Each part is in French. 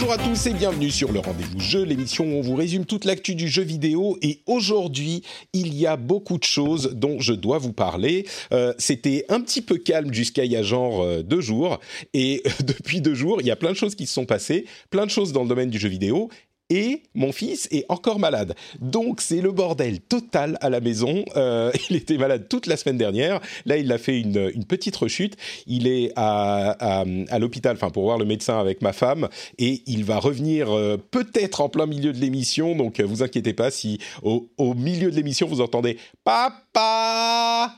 Bonjour à tous et bienvenue sur le Rendez-vous Jeu, l'émission où on vous résume toute l'actu du jeu vidéo. Et aujourd'hui, il y a beaucoup de choses dont je dois vous parler. Euh, C'était un petit peu calme jusqu'à il y a genre euh, deux jours. Et depuis deux jours, il y a plein de choses qui se sont passées, plein de choses dans le domaine du jeu vidéo et mon fils est encore malade. Donc c'est le bordel total à la maison. Euh, il était malade toute la semaine dernière. Là, il a fait une, petite rechute. Il est à, l'hôpital, enfin pour voir le médecin avec ma femme, et il va revenir euh, peut-être en plein milieu de l'émission. Donc euh, vous inquiétez pas si au milieu de l'émission vous entendez papa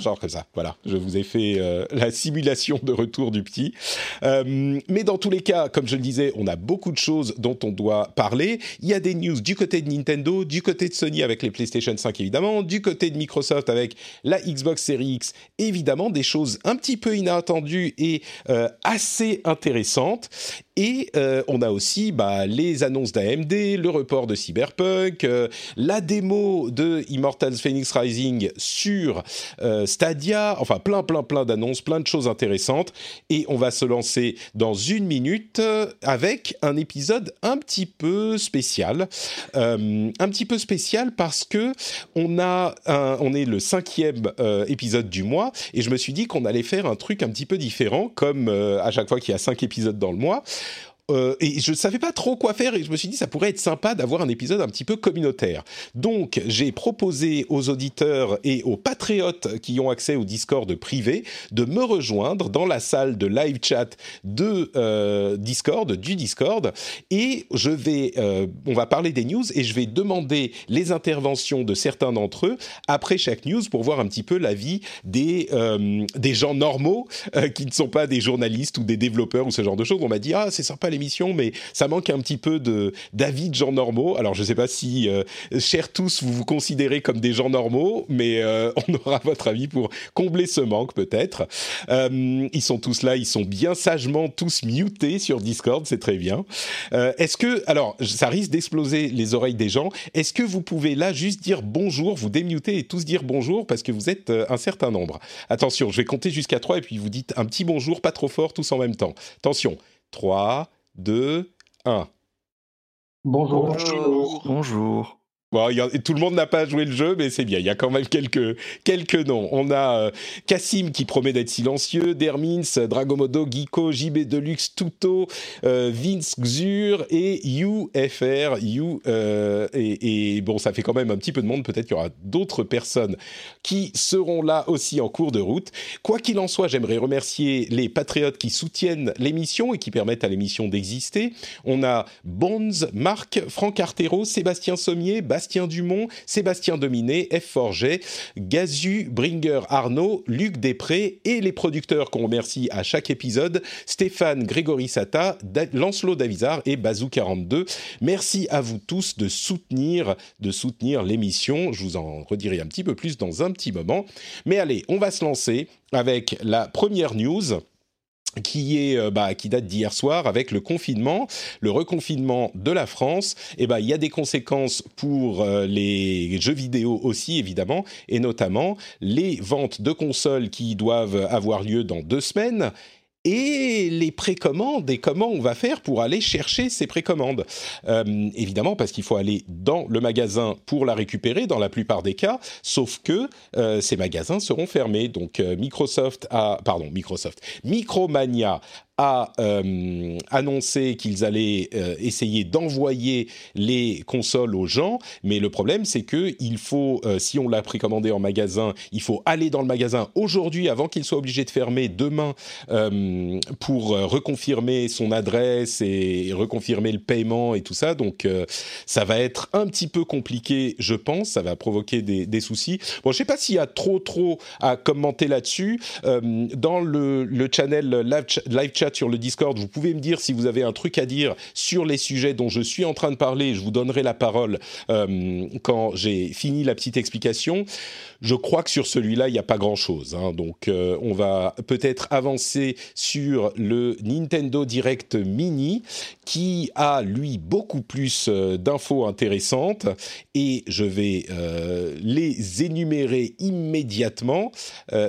genre comme ça voilà. Je vous ai fait euh, la simulation de retour du petit. Euh, mais dans tous les cas comme je le disais on a beaucoup de choses dont on doit parler. Il y a des news du côté de Nintendo du côté de Sony avec les PlayStation 5 évidemment du côté de Microsoft avec la Xbox Series X évidemment des choses un petit peu inattendues et euh, assez intéressantes et euh, on a aussi bah, les annonces d'AMD, le report de Cyberpunk, euh, la démo de Immortals Phoenix Rising sur euh, Stadia, enfin plein plein plein d'annonces, plein de choses intéressantes. Et on va se lancer dans une minute avec un épisode un petit peu spécial, un petit peu spécial parce que on a un, on est le cinquième épisode du mois et je me suis dit qu'on allait faire un truc un petit peu différent, comme à chaque fois qu'il y a cinq épisodes dans le mois. Euh, et je ne savais pas trop quoi faire et je me suis dit ça pourrait être sympa d'avoir un épisode un petit peu communautaire. Donc j'ai proposé aux auditeurs et aux patriotes qui ont accès au Discord privé de me rejoindre dans la salle de live chat de euh, Discord, du Discord, et je vais, euh, on va parler des news et je vais demander les interventions de certains d'entre eux après chaque news pour voir un petit peu l'avis des des gens normaux qui ne sont pas des journalistes ou des développeurs ou ce genre de choses. On m'a dit ah c'est sympa l'émission, mais ça manque un petit peu de d'avis de gens normaux. Alors je ne sais pas si, euh, chers tous, vous vous considérez comme des gens normaux, mais euh, on aura votre avis pour combler ce manque peut-être. Euh, ils sont tous là, ils sont bien sagement tous mutés sur Discord, c'est très bien. Est-ce que, alors ça risque d'exploser les oreilles des gens. Est-ce que vous pouvez là juste dire bonjour, vous démuter et tous dire bonjour parce que vous êtes un certain nombre. Attention, je vais compter jusqu'à 3 et puis vous dites un petit bonjour, pas trop fort, tous en même temps. Attention, 3, 2, 1. Bonjour. Bonjour. Bonjour. Bon, tout le monde n'a pas joué le jeu, mais c'est bien. Il y a quand même quelques quelques noms. On a euh, Cassim qui promet d'être silencieux, Dermins, Dragomodo, Geeko, JB Deluxe, Tuto, euh, Vince Xur et UFR. You euh, et, et bon, ça fait quand même un petit peu de monde. Peut-être qu'il y aura d'autres personnes qui seront là aussi en cours de route. Quoi qu'il en soit, j'aimerais remercier les patriotes qui soutiennent l'émission et qui permettent à l'émission d'exister. On a Bonds, Marc, Franck Artero, Sébastien Sommier, Bastien Dumont, Sébastien Dominé, F. Forget, Gazu, Bringer Arnaud, Luc Després et les producteurs qu'on remercie à chaque épisode, Stéphane Grégory Sata, Lancelot Davizard et Bazou42. Merci à vous tous de soutenir, de soutenir l'émission. Je vous en redirai un petit peu plus dans un petit moment. Mais allez, on va se lancer avec la première news qui est euh, bah, qui date d'hier soir avec le confinement, le reconfinement de la France. Et ben il y a des conséquences pour euh, les jeux vidéo aussi évidemment, et notamment les ventes de consoles qui doivent avoir lieu dans deux semaines. Et les précommandes et comment on va faire pour aller chercher ces précommandes. Euh, évidemment, parce qu'il faut aller dans le magasin pour la récupérer dans la plupart des cas, sauf que euh, ces magasins seront fermés. Donc euh, Microsoft a, pardon, Microsoft, Micromania a euh, annoncé qu'ils allaient euh, essayer d'envoyer les consoles aux gens, mais le problème c'est que il faut, euh, si on l'a précommandé en magasin, il faut aller dans le magasin aujourd'hui avant qu'il soit obligé de fermer demain pour reconfirmer son adresse et reconfirmer le paiement et tout ça. Donc ça va être un petit peu compliqué, je pense. Ça va provoquer des, soucis. Bon, je sais pas s'il y a trop trop à commenter là-dessus. dans le, le channel live, live sur le Discord. Vous pouvez me dire si vous avez un truc à dire sur les sujets dont je suis en train de parler. Je vous donnerai la parole euh, quand j'ai fini la petite explication. Je crois que sur celui-là, il n'y a pas grand-chose. Hein. donc, euh, on va peut-être avancer sur le Nintendo Direct Mini, qui a, lui, beaucoup plus euh, d'infos intéressantes. Et je vais les énumérer immédiatement.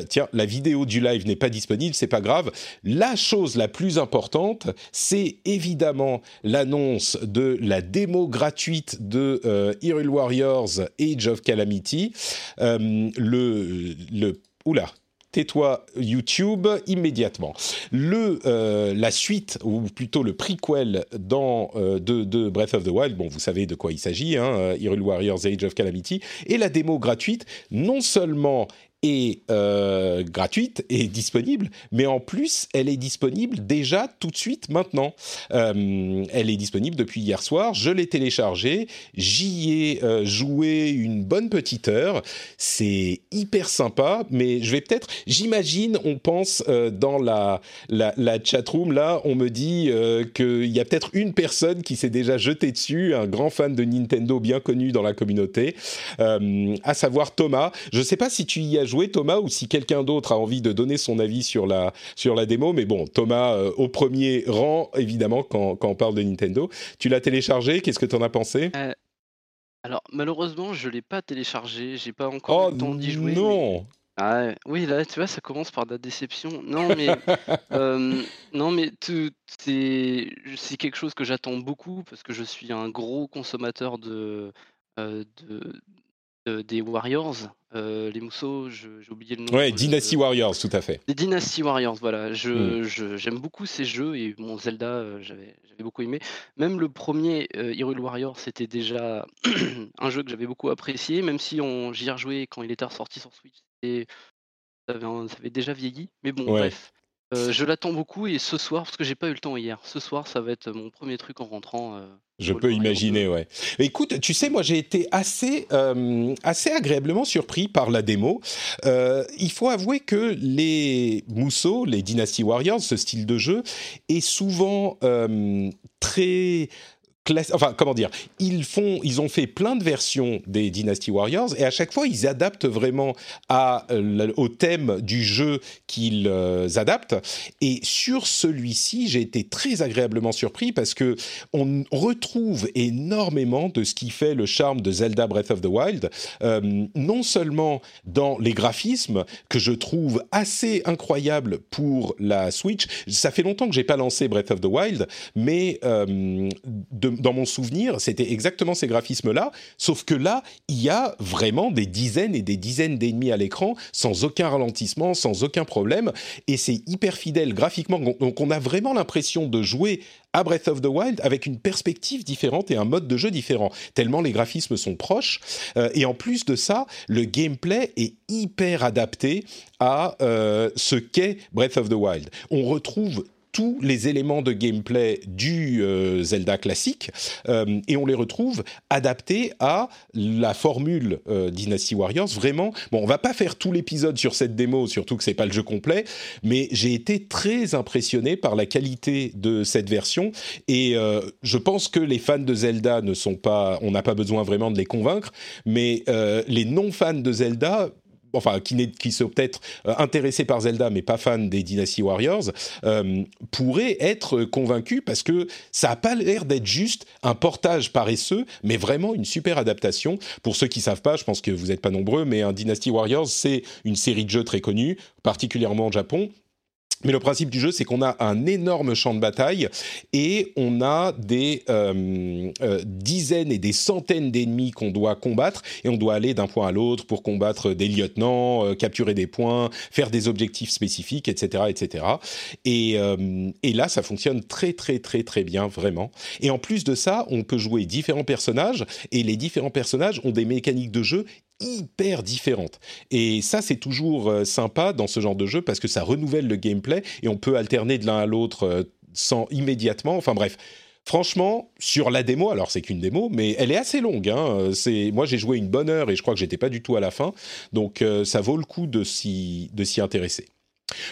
tiens, la vidéo du live n'est pas disponible, c'est pas grave. La chose la plus importante, c'est évidemment l'annonce de la démo gratuite de euh, Hyrule Warriors Age of Calamity. Euh, le, le, oula, tais-toi YouTube immédiatement. Le, euh, la suite, ou plutôt le prequel dans, de, de, Breath of the Wild, bon, vous savez de quoi il s'agit, hein, Hyrule Warriors Age of Calamity, et la démo gratuite, non seulement est euh, gratuite et disponible, mais en plus, elle est disponible déjà tout de suite maintenant. Euh, elle est disponible depuis hier soir. Je l'ai téléchargée, j'y ai euh, joué une bonne petite heure. C'est hyper sympa, mais je vais peut-être, j'imagine, on pense dans la, la, la chatroom là, on me dit qu'il y a peut-être une personne qui s'est déjà jetée dessus, un grand fan de Nintendo bien connu dans la communauté, à savoir Thomas. Je ne sais pas si tu y as joué jouer Thomas ou si quelqu'un d'autre a envie de donner son avis sur la, sur la démo. Mais bon, Thomas euh, au premier rang, évidemment, quand, quand, on parle de Nintendo. Tu l'as téléchargé, qu'est-ce que tu en as pensé? Euh, Alors, malheureusement, je ne l'ai pas téléchargé, j'ai pas encore eu le temps d'y jouer. Non Ah, oui, là, tu vois, ça commence par de la déception. Non, mais, euh, non, mais c'est quelque chose que j'attends beaucoup parce que je suis un gros consommateur de, de, des Warriors. Euh, les mousseaux, j'ai oublié le nom. Ouais, Dynasty Warriors, tout à fait. Les Dynasty Warriors, voilà. Hmm. Je, j'aime beaucoup ces jeux et mon Zelda, euh, j'avais, beaucoup aimé. Même le premier euh, Hyrule Warriors, c'était déjà un jeu que j'avais beaucoup apprécié, même si on, j'y ai rejoué quand il était ressorti sur Switch. Et ça avait, ça avait déjà vieilli. Mais bon, bref. Euh, je l'attends beaucoup et ce soir, parce que j'ai pas eu le temps hier, ce soir ça va être mon premier truc en rentrant. Euh, je peux imaginer, ouais. Écoute, tu sais, moi j'ai été assez, euh, assez agréablement surpris par la démo. il faut avouer que les Mousseaux, les Dynasty Warriors, ce style de jeu, est souvent très enfin comment dire, ils font, ils ont fait plein de versions des Dynasty Warriors et à chaque fois ils adaptent vraiment euh, au thème du jeu qu'ils euh, adaptent. Et sur celui-ci, j'ai été très agréablement surpris parce que on retrouve énormément de ce qui fait le charme de Zelda Breath of the Wild, euh, non seulement dans les graphismes que je trouve assez incroyables pour la Switch. Ça fait longtemps que j'ai pas lancé Breath of the Wild, mais de dans mon souvenir, c'était exactement ces graphismes-là, sauf que là, il y a vraiment des dizaines et des dizaines d'ennemis à l'écran, sans aucun ralentissement, sans aucun problème, et c'est hyper fidèle graphiquement, donc on a vraiment l'impression de jouer à Breath of the Wild avec une perspective différente et un mode de jeu différent, tellement les graphismes sont proches. Euh, et en plus de ça, le gameplay est hyper adapté à euh, ce qu'est Breath of the Wild. On retrouve tous les éléments de gameplay du euh, Zelda classique euh, et on les retrouve adaptés à la formule euh, Dynasty Warriors. Vraiment, bon, on va pas faire tout l'épisode sur cette démo, surtout que c'est pas le jeu complet, mais j'ai été très impressionné par la qualité de cette version et je pense que les fans de Zelda ne sont pas, on n'a pas besoin vraiment de les convaincre, mais les non fans de Zelda enfin qui, qui sont peut-être euh, intéressés par Zelda mais pas fans des Dynasty Warriors, euh, pourraient être convaincus parce que ça n'a pas l'air d'être juste un portage paresseux, mais vraiment une super adaptation. Pour ceux qui savent pas, je pense que vous n'êtes pas nombreux, mais un Dynasty Warriors, c'est une série de jeux très connue, particulièrement au Japon, Mais le principe du jeu, c'est qu'on a un énorme champ de bataille et on a des euh, euh, dizaines et des centaines d'ennemis qu'on doit combattre et on doit aller d'un point à l'autre pour combattre des lieutenants, euh, capturer des points, faire des objectifs spécifiques, etc., etc. Et, et là, ça fonctionne très très très très bien vraiment. Et en plus de ça, on peut jouer différents personnages et les différents personnages ont des mécaniques de jeu hyper différentes. Et ça, c'est toujours euh, sympa dans ce genre de jeu parce que ça renouvelle le gameplay et on peut alterner de l'un à l'autre euh, sans immédiatement. Enfin bref. Franchement, sur la démo, alors c'est qu'une démo, mais elle est assez longue. Hein. C'est moi j'ai joué une bonne heure et je crois que j'étais pas du tout à la fin, donc euh, ça vaut le coup de s'y intéresser.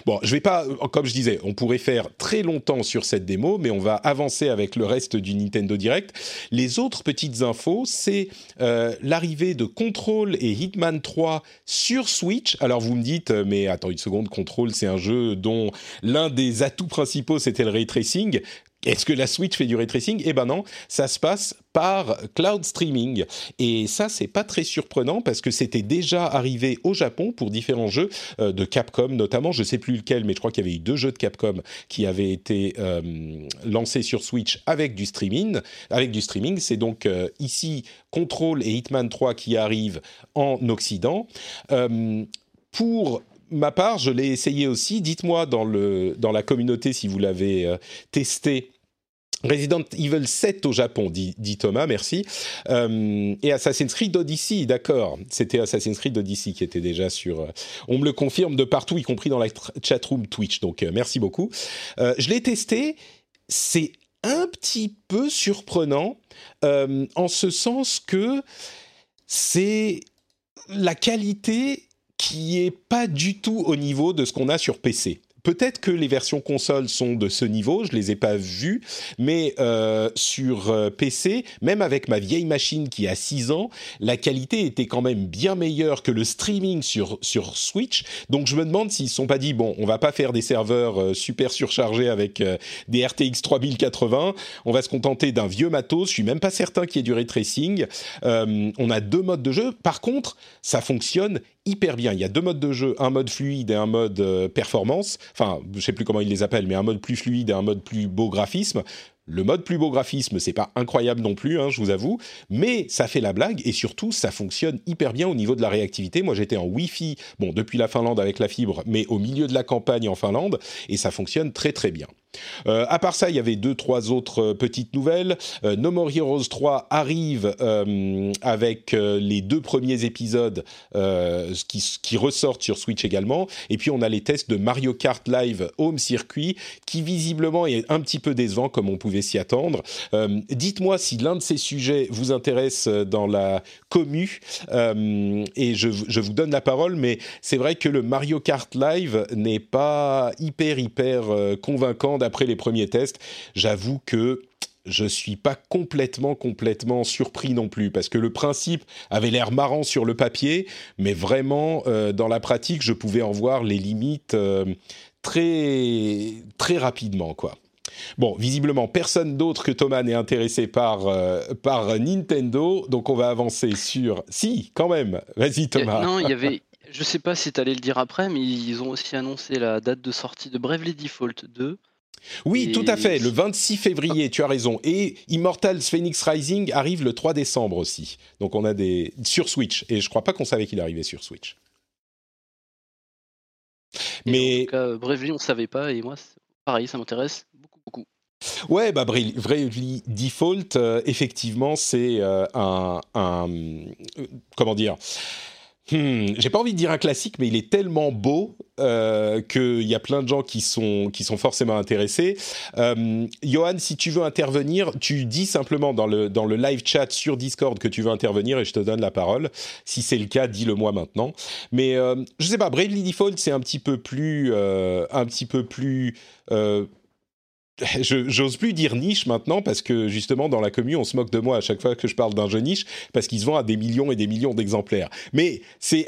Bon, je vais pas, comme je disais, on pourrait faire très longtemps sur cette démo, mais on va avancer avec le reste du Nintendo Direct. Les autres petites infos, c'est euh, l'arrivée de Control et Hitman 3 sur Switch. Alors vous me dites, euh, mais attends une seconde, Control, c'est un jeu dont l'un des atouts principaux c'était le ray tracing. Est-ce que la Switch fait du ray tracing? Eh ben non, ça se passe par cloud streaming. Et ça, c'est pas très surprenant parce que c'était déjà arrivé au Japon pour différents jeux euh, de Capcom, notamment. Je sais plus lequel, mais je crois qu'il y avait eu deux jeux de Capcom qui avaient été euh, lancés sur Switch avec du streaming. Avec du streaming, c'est donc euh, ici Control et Hitman 3 qui arrivent en Occident. pour ma part, je l'ai essayé aussi. Dites-moi dans, dans la communauté si vous l'avez testé. Resident Evil 7 au Japon, dit, Thomas, merci. Euh, et Assassin's Creed Odyssey, d'accord. C'était Assassin's Creed Odyssey qui était déjà sur... Euh, on me le confirme de partout, y compris dans la chatroom Twitch, donc merci beaucoup. je l'ai testé, c'est un petit peu surprenant, en ce sens que c'est... La qualité qui est pas du tout au niveau de ce qu'on a sur PC. Peut-être que les versions consoles sont de ce niveau, je les ai pas vues, mais euh, sur euh, PC, même avec ma vieille machine qui a 6 ans, la qualité était quand même bien meilleure que le streaming sur, sur Switch. Donc je me demande s'ils ne sont pas dit, bon, on va pas faire des serveurs euh, super surchargés avec des RTX 3080, on va se contenter d'un vieux matos, je suis même pas certain qu'il y ait du ray tracing. on a deux modes de jeu, par contre, ça fonctionne hyper bien. Il y a deux modes de jeu, un mode fluide et un mode euh, performance. Enfin, je sais plus comment ils les appellent, mais un mode plus fluide et un mode plus beau graphisme. Le mode plus beau graphisme, c'est pas incroyable non plus, hein, je vous avoue, mais ça fait la blague et surtout ça fonctionne hyper bien au niveau de la réactivité. Moi j'étais en Wi-Fi, bon depuis la Finlande avec la fibre, mais au milieu de la campagne en Finlande et ça fonctionne très très bien. Euh, à part ça, il y avait deux, trois autres euh, petites nouvelles. Euh, no More Heroes 3 arrive avec les deux premiers épisodes qui, qui, ressortent sur Switch également. Et puis on a les tests de Mario Kart Live Home Circuit, qui visiblement est un petit peu décevant comme on pouvait s'y attendre. Dites-moi si l'un de ces sujets vous intéresse dans la commu, et je, je vous donne la parole, mais c'est vrai que le Mario Kart Live n'est pas hyper, hyper convaincant d'après les premiers tests. J'avoue que je suis pas complètement complètement surpris non plus parce que le principe avait l'air marrant sur le papier, mais vraiment euh, dans la pratique, je pouvais en voir les limites euh, très très rapidement quoi. Bon, visiblement, personne d'autre que Thomas n'est intéressé par, euh, par Nintendo, donc on va avancer sur... Si, quand même, vas-y Thomas. Non, il y avait... Je sais pas si tu allais le dire après, mais ils ont aussi annoncé la date de sortie de Bravely Default 2, oui, tout à fait, le 26 février, tu as raison. Et Immortals Phoenix Rising arrive le 3 décembre aussi. Donc on a des... sur Switch. Et je crois pas qu'on savait qu'il arrivait sur Switch. Mais... En tout cas, Bravely, on savait pas. Et moi, pareil, ça m'intéresse beaucoup, beaucoup. Ouais, bah Bravely Default, euh, effectivement, c'est euh, un, un, euh, comment dire Hmm, j'ai pas envie de dire un classique, mais il est tellement beau euh, qu'il y a plein de gens qui sont, qui sont forcément intéressés. Euh, Johan, si tu veux intervenir, tu dis simplement dans le, dans le live chat sur Discord que tu veux intervenir et je te donne la parole. Si c'est le cas, dis-le moi maintenant. Mais euh, je sais pas, Bravely Default, c'est un petit peu plus, euh, un petit peu plus j'ose plus dire niche maintenant parce que justement dans la commune on se moque de moi à chaque fois que je parle d'un jeu niche parce qu'il se vend à des millions et des millions d'exemplaires. Mais c'est,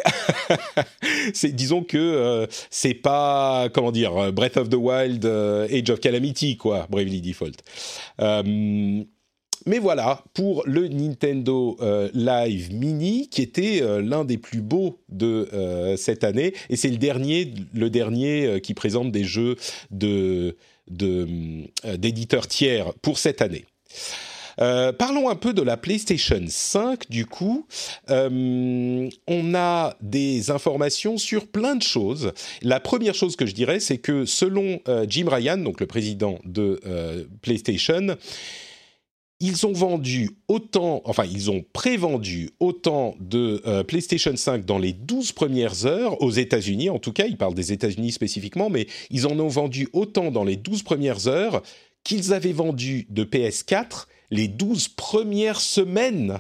disons que euh, c'est pas comment dire Breath of the Wild, euh, Age of Calamity quoi, Bravely Default. Euh, mais voilà pour le Nintendo Live Mini qui était l'un des plus beaux de cette année et c'est le dernier, le dernier qui présente des jeux de d'éditeurs tiers pour cette année. Euh, parlons un peu de la PlayStation 5 du coup. Euh, on a des informations sur plein de choses. La première chose que je dirais, c'est que selon euh, Jim Ryan, donc le président de PlayStation, ils ont vendu autant, enfin ils ont prévendu autant de PlayStation 5 dans les 12 premières heures aux États-Unis, en tout cas, ils parlent des États-Unis spécifiquement, mais ils en ont vendu autant dans les 12 premières heures qu'ils avaient vendu de PS4 les 12 premières semaines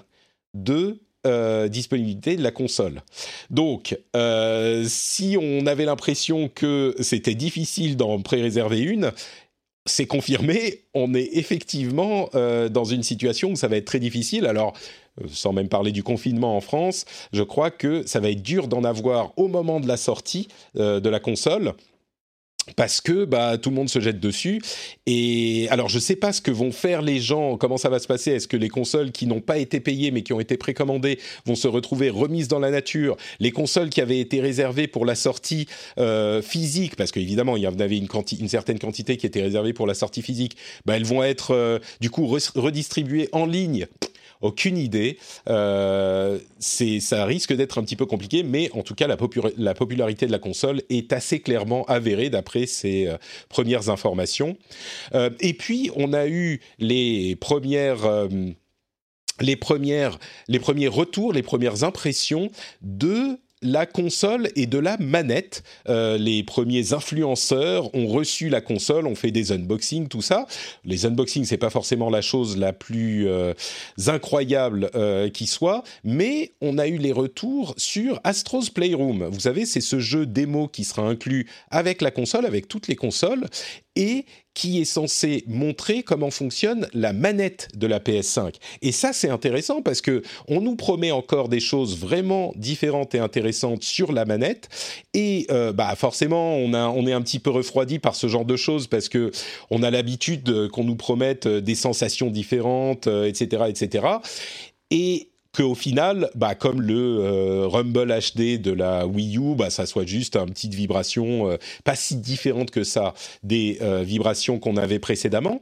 de euh, disponibilité de la console. Donc, euh, si on avait l'impression que c'était difficile d'en pré-réserver une, c'est confirmé, on est effectivement euh, dans une situation où ça va être très difficile. Alors, sans même parler du confinement en France, je crois que ça va être dur d'en avoir au moment de la sortie de la console parce que bah tout le monde se jette dessus. Et alors je sais pas ce que vont faire les gens comment ça va se passer. Est-ce que les consoles qui n'ont pas été payées mais qui ont été précommandées vont se retrouver remises dans la nature? Les consoles qui avaient été réservées pour la sortie euh, physique parce qu'évidemment il y en avait une, une, certaine quantité qui était réservée pour la sortie physique bah elles vont être euh, du coup redistribuées en ligne aucune idée. Euh, ça risque d'être un petit peu compliqué, mais en tout cas, la, popularité de la console est assez clairement avérée d'après ces euh, premières informations. Euh, et puis, on a eu les premières les premiers retours, les premières impressions de la console et de la manette. Euh, les premiers influenceurs ont reçu la console, ont fait des unboxings, tout ça. Les unboxings, c'est pas forcément la chose la plus euh, incroyable euh, qui soit, mais on a eu les retours sur Astro's Playroom. Vous savez, c'est ce jeu démo qui sera inclus avec la console, avec toutes les consoles, et qui est censé montrer comment fonctionne la manette de la PS5. Et ça, c'est intéressant parce que on nous promet encore des choses vraiment différentes et intéressantes sur la manette. Et euh, bah forcément, on, a, on est un petit peu refroidi par ce genre de choses parce que on a l'habitude qu'on nous promette des sensations différentes, etc., euh, etc. Et qu'au final, bah, comme le euh, Rumble HD de la Wii U, bah, ça soit juste une petite vibration euh, pas si différente que ça des euh, vibrations qu'on avait précédemment.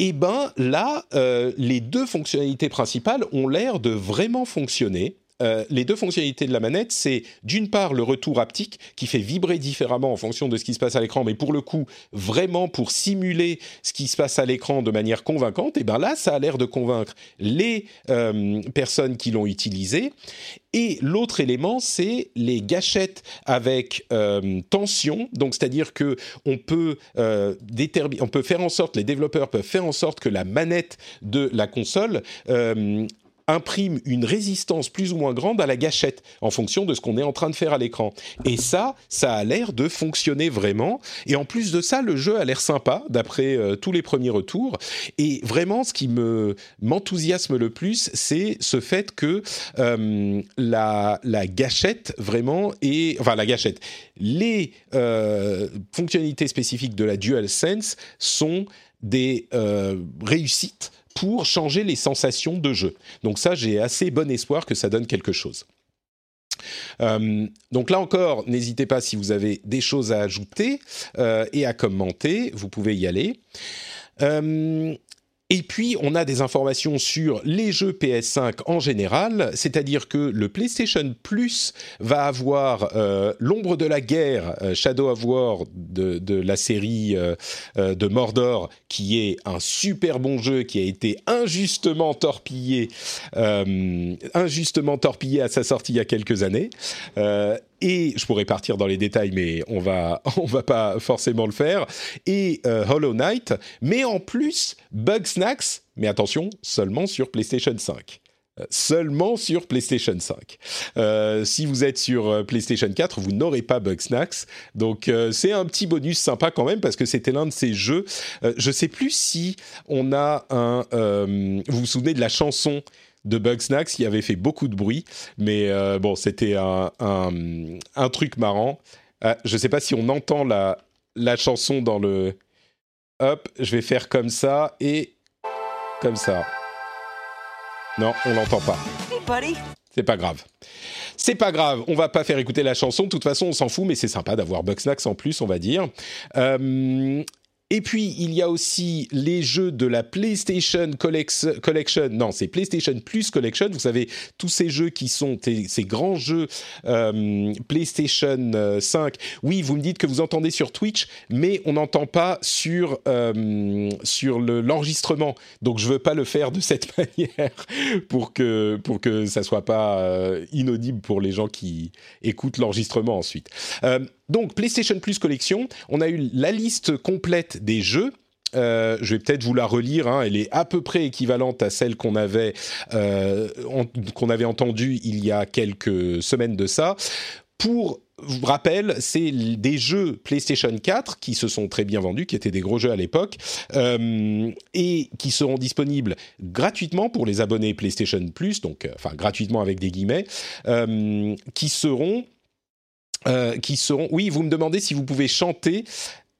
Et eh ben là, les deux fonctionnalités principales ont l'air de vraiment fonctionner. Euh, les deux fonctionnalités de la manette, c'est d'une part le retour haptique qui fait vibrer différemment en fonction de ce qui se passe à l'écran, mais pour le coup, vraiment pour simuler ce qui se passe à l'écran de manière convaincante, et bien là, ça a l'air de convaincre les euh, personnes qui l'ont utilisé. Et l'autre élément, c'est les gâchettes avec euh, tension. Donc, c'est-à-dire que on peut on peut faire en sorte, les développeurs peuvent faire en sorte que la manette de la console imprime une résistance plus ou moins grande à la gâchette en fonction de ce qu'on est en train de faire à l'écran. Et ça, ça a l'air de fonctionner vraiment. Et en plus de ça, le jeu a l'air sympa d'après euh, tous les premiers retours. Et vraiment, ce qui me m'enthousiasme le plus, c'est ce fait que euh, la, la gâchette vraiment est, enfin la gâchette, les euh, fonctionnalités spécifiques de la DualSense sont des réussites pour changer les sensations de jeu. Donc ça, j'ai assez bon espoir que ça donne quelque chose. Euh, donc là encore, n'hésitez pas si vous avez des choses à ajouter euh, et à commenter, vous pouvez y aller. Euh, et puis, on a des informations sur les jeux PS5 en général, c'est-à-dire que le PlayStation Plus va avoir euh, l'ombre de la guerre, euh, Shadow of War de, la série euh, de Mordor, qui est un super bon jeu qui a été injustement torpillé, injustement torpillé à sa sortie il y a quelques années et je pourrais partir dans les détails, mais on va on va pas forcément le faire. Et euh, Hollow Knight, mais en plus Bugsnax, mais attention, seulement sur PlayStation 5 euh, seulement sur PlayStation 5. Euh, si vous êtes sur PlayStation 4, vous n'aurez pas Bugsnax. Donc c'est un petit bonus sympa quand même parce que c'était l'un de ces jeux. je sais plus si on a un. vous vous souvenez de la chanson de Bugsnax qui avait fait beaucoup de bruit, mais euh, bon, c'était un, un, truc marrant. Euh, je ne sais pas si on entend la, la chanson dans le... Hop, je vais faire comme ça et... comme ça. Non, on l'entend pas. C'est pas grave. C'est pas grave, on va pas faire écouter la chanson. De toute façon, on s'en fout, mais c'est sympa d'avoir Bugsnax en plus, on va dire. Euh, et puis, il y a aussi les jeux de la PlayStation Collection. Non, c'est PlayStation Plus Collection. Vous savez, tous ces jeux qui sont ces grands jeux euh, PlayStation 5. Euh, oui, vous me dites que vous entendez sur Twitch, mais on n'entend pas sur, euh, sur l'enregistrement. Donc, je veux pas le faire de cette manière pour que, pour que ça soit pas inaudible pour les gens qui écoutent l'enregistrement ensuite. Donc PlayStation Plus Collection, on a eu la liste complète des jeux. Euh, je vais peut-être vous la relire. Hein. elle est à peu près équivalente à celle qu'on avait euh, qu'on avait entendue il y a quelques semaines de ça. Pour vous rappelle, c'est des jeux PlayStation 4 qui se sont très bien vendus, qui étaient des gros jeux à l'époque, euh, et qui seront disponibles gratuitement pour les abonnés PlayStation Plus, donc enfin gratuitement avec des guillemets, qui seront euh, qui seront. Oui, vous me demandez si vous pouvez chanter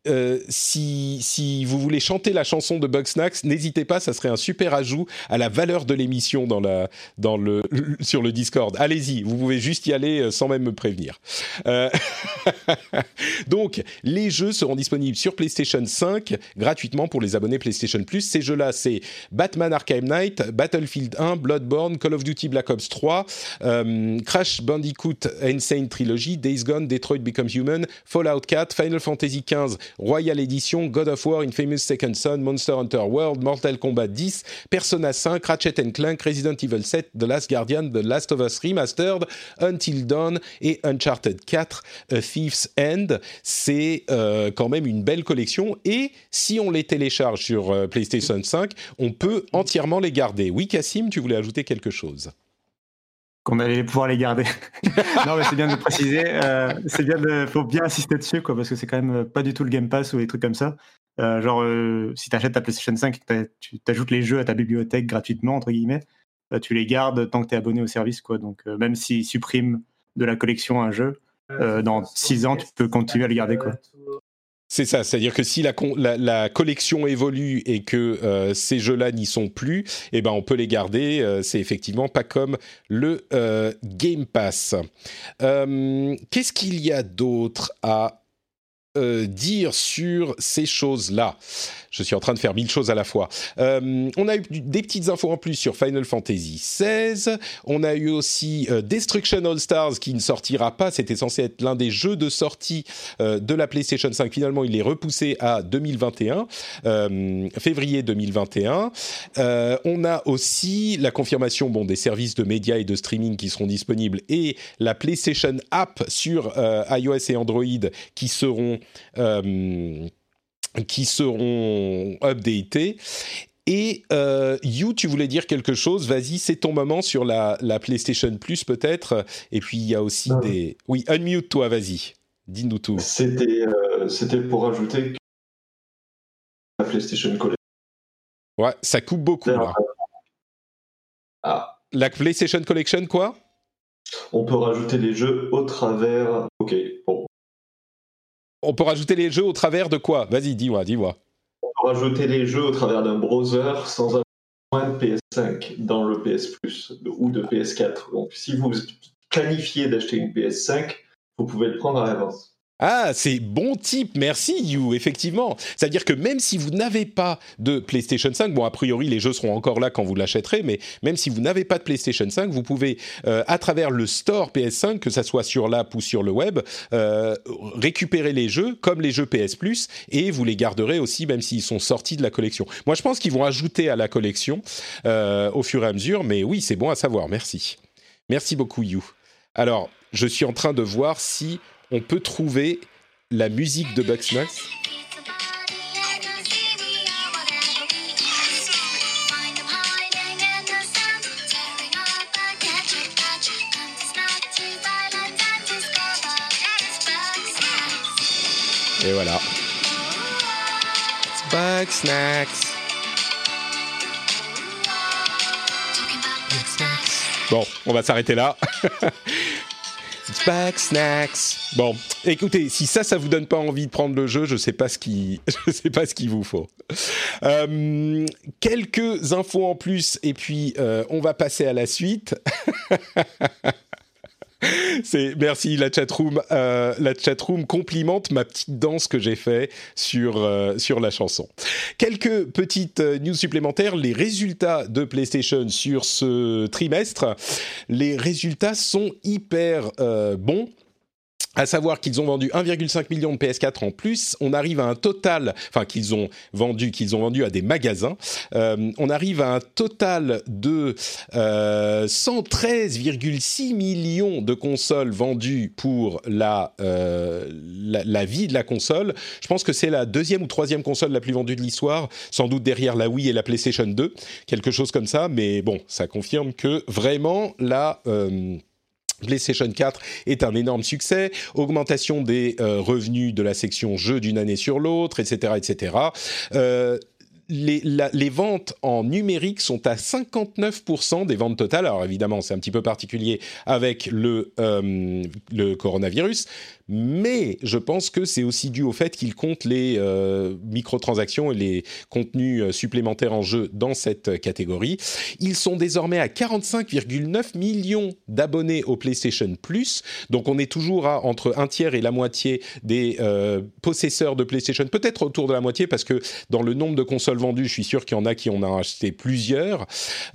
euh, si, vous voulez chanter la chanson de Bugsnax, n'hésitez pas, ça serait un super ajout à la valeur de l'émission dans le, sur le Discord. Allez-y, vous pouvez juste y aller euh, sans même me prévenir. Euh, donc, les jeux seront disponibles sur PlayStation 5 gratuitement pour les abonnés PlayStation Plus. Ces jeux-là, c'est Batman Arkham Knight, Battlefield 1, Bloodborne, Call of Duty Black Ops 3, Crash Bandicoot Insane Trilogy, Days Gone, Detroit Becomes Human, Fallout 4, Final Fantasy 15 Royal Edition, God of War, Infamous Second Son, Monster Hunter World, Mortal Kombat 10, Persona 5, Ratchet Clank, Resident Evil 7, The Last Guardian, The Last of Us Remastered, Until Dawn et Uncharted 4, A Thief's End. C'est euh, quand même une belle collection et si on les télécharge sur euh, PlayStation 5, on peut entièrement les garder. Oui, Cassim, tu voulais ajouter quelque chose? Qu'on allait pouvoir les garder. non, mais c'est bien de préciser. Euh, c'est bien de, faut bien insister dessus, quoi, parce que c'est quand même pas du tout le Game Pass ou des trucs comme ça. Euh, genre, euh, si tu achètes ta PlayStation 5 et que tu ajoutes les jeux à ta bibliothèque gratuitement, entre guillemets, tu les gardes tant que tu es abonné au service, quoi. Donc, même s'ils suppriment de la collection un jeu, dans 6 ans, tu peux continuer à le garder, quoi. C'est ça, c'est-à-dire que si la, collection évolue et que euh, ces jeux-là n'y sont plus, eh ben on peut les garder. Euh, c'est effectivement pas comme le euh, Game Pass. Qu'est-ce qu'il y a d'autre à dire sur ces choses-là? Je suis en train de faire mille choses à la fois. Euh, on a eu des petites infos en plus sur Final Fantasy XVI. On a eu aussi euh, Destruction All Stars qui ne sortira pas. C'était censé être l'un des jeux de sortie euh, de la PlayStation 5. Finalement, il est repoussé à 2021, février 2021. on a aussi la confirmation bon, des services de médias et de streaming qui seront disponibles et la PlayStation App sur iOS et Android qui seront qui seront updatés. Et euh, You, tu voulais dire quelque chose? Vas-y, c'est ton moment sur la, la PlayStation Plus peut-être. Et puis il y a aussi des. Oui, unmute toi, vas-y. Dis-nous tout. C'était euh, c'était pour ajouter que la PlayStation Collection. Ouais, ça coupe beaucoup là. Ah. La PlayStation Collection, quoi? On peut rajouter les jeux au travers. Ok, bon, on peut rajouter les jeux au travers de quoi? Vas-y, dis-moi, dis-moi. On peut rajouter les jeux au travers d'un browser sans avoir de PS5 dans le PS Plus ou de PS4. Donc, si vous planifiez d'acheter une PS5, vous pouvez le prendre à l'avance. Ah, c'est bon type, merci You, effectivement. C'est-à-dire que même si vous n'avez pas de PlayStation 5, bon, a priori, les jeux seront encore là quand vous l'achèterez, mais même si vous n'avez pas de PlayStation 5, vous pouvez, euh, à travers le store PS5, que ça soit sur l'app ou sur le web, euh, récupérer les jeux comme les jeux PS Plus et vous les garderez aussi, même s'ils sont sortis de la collection. Moi, je pense qu'ils vont ajouter à la collection euh, au fur et à mesure, mais oui, c'est bon à savoir, merci. Merci beaucoup, You. Alors, je suis en train de voir si on peut trouver la musique de Bugsnax. Et voilà. Bugsnax. Bon, on va s'arrêter là. Snacks. Bon, écoutez, si ça, ça vous donne pas envie de prendre le jeu, je sais pas ce qui, je sais pas ce qu'il vous faut. Euh, quelques infos en plus, et puis euh, on va passer à la suite. C'est merci la chatroom. Euh, la chatroom complimente ma petite danse que j'ai fait sur euh, sur la chanson. Quelques petites euh, news supplémentaires. Les résultats de PlayStation sur ce trimestre. Les résultats sont hyper euh, bons à savoir qu'ils ont vendu 1,5 million de PS4 en plus. On arrive à un total, enfin qu'ils ont vendu, qu'ils ont vendu à des magasins. Euh, on arrive à un total de euh, 113,6 millions de consoles vendues pour la, euh, la, la vie de la console. Je pense que c'est la deuxième ou troisième console la plus vendue de l'histoire, sans doute derrière la Wii et la PlayStation 2, quelque chose comme ça. Mais bon, ça confirme que vraiment la euh, PlayStation 4 est un énorme succès, augmentation des euh, revenus de la section jeux d'une année sur l'autre, etc., etc. Euh, les, ventes en numérique sont à 59% des ventes totales. Alors évidemment, c'est un petit peu particulier avec le, euh, le coronavirus, mais je pense que c'est aussi dû au fait qu'ils comptent les euh, microtransactions et les contenus euh, supplémentaires en jeu dans cette catégorie. Ils sont désormais à 45,9 millions d'abonnés au PlayStation Plus, donc on est toujours à entre un tiers et la moitié des euh, possesseurs de PlayStation, peut-être autour de la moitié parce que dans le nombre de consoles vendues, je suis sûr qu'il y en a qui en ont acheté plusieurs.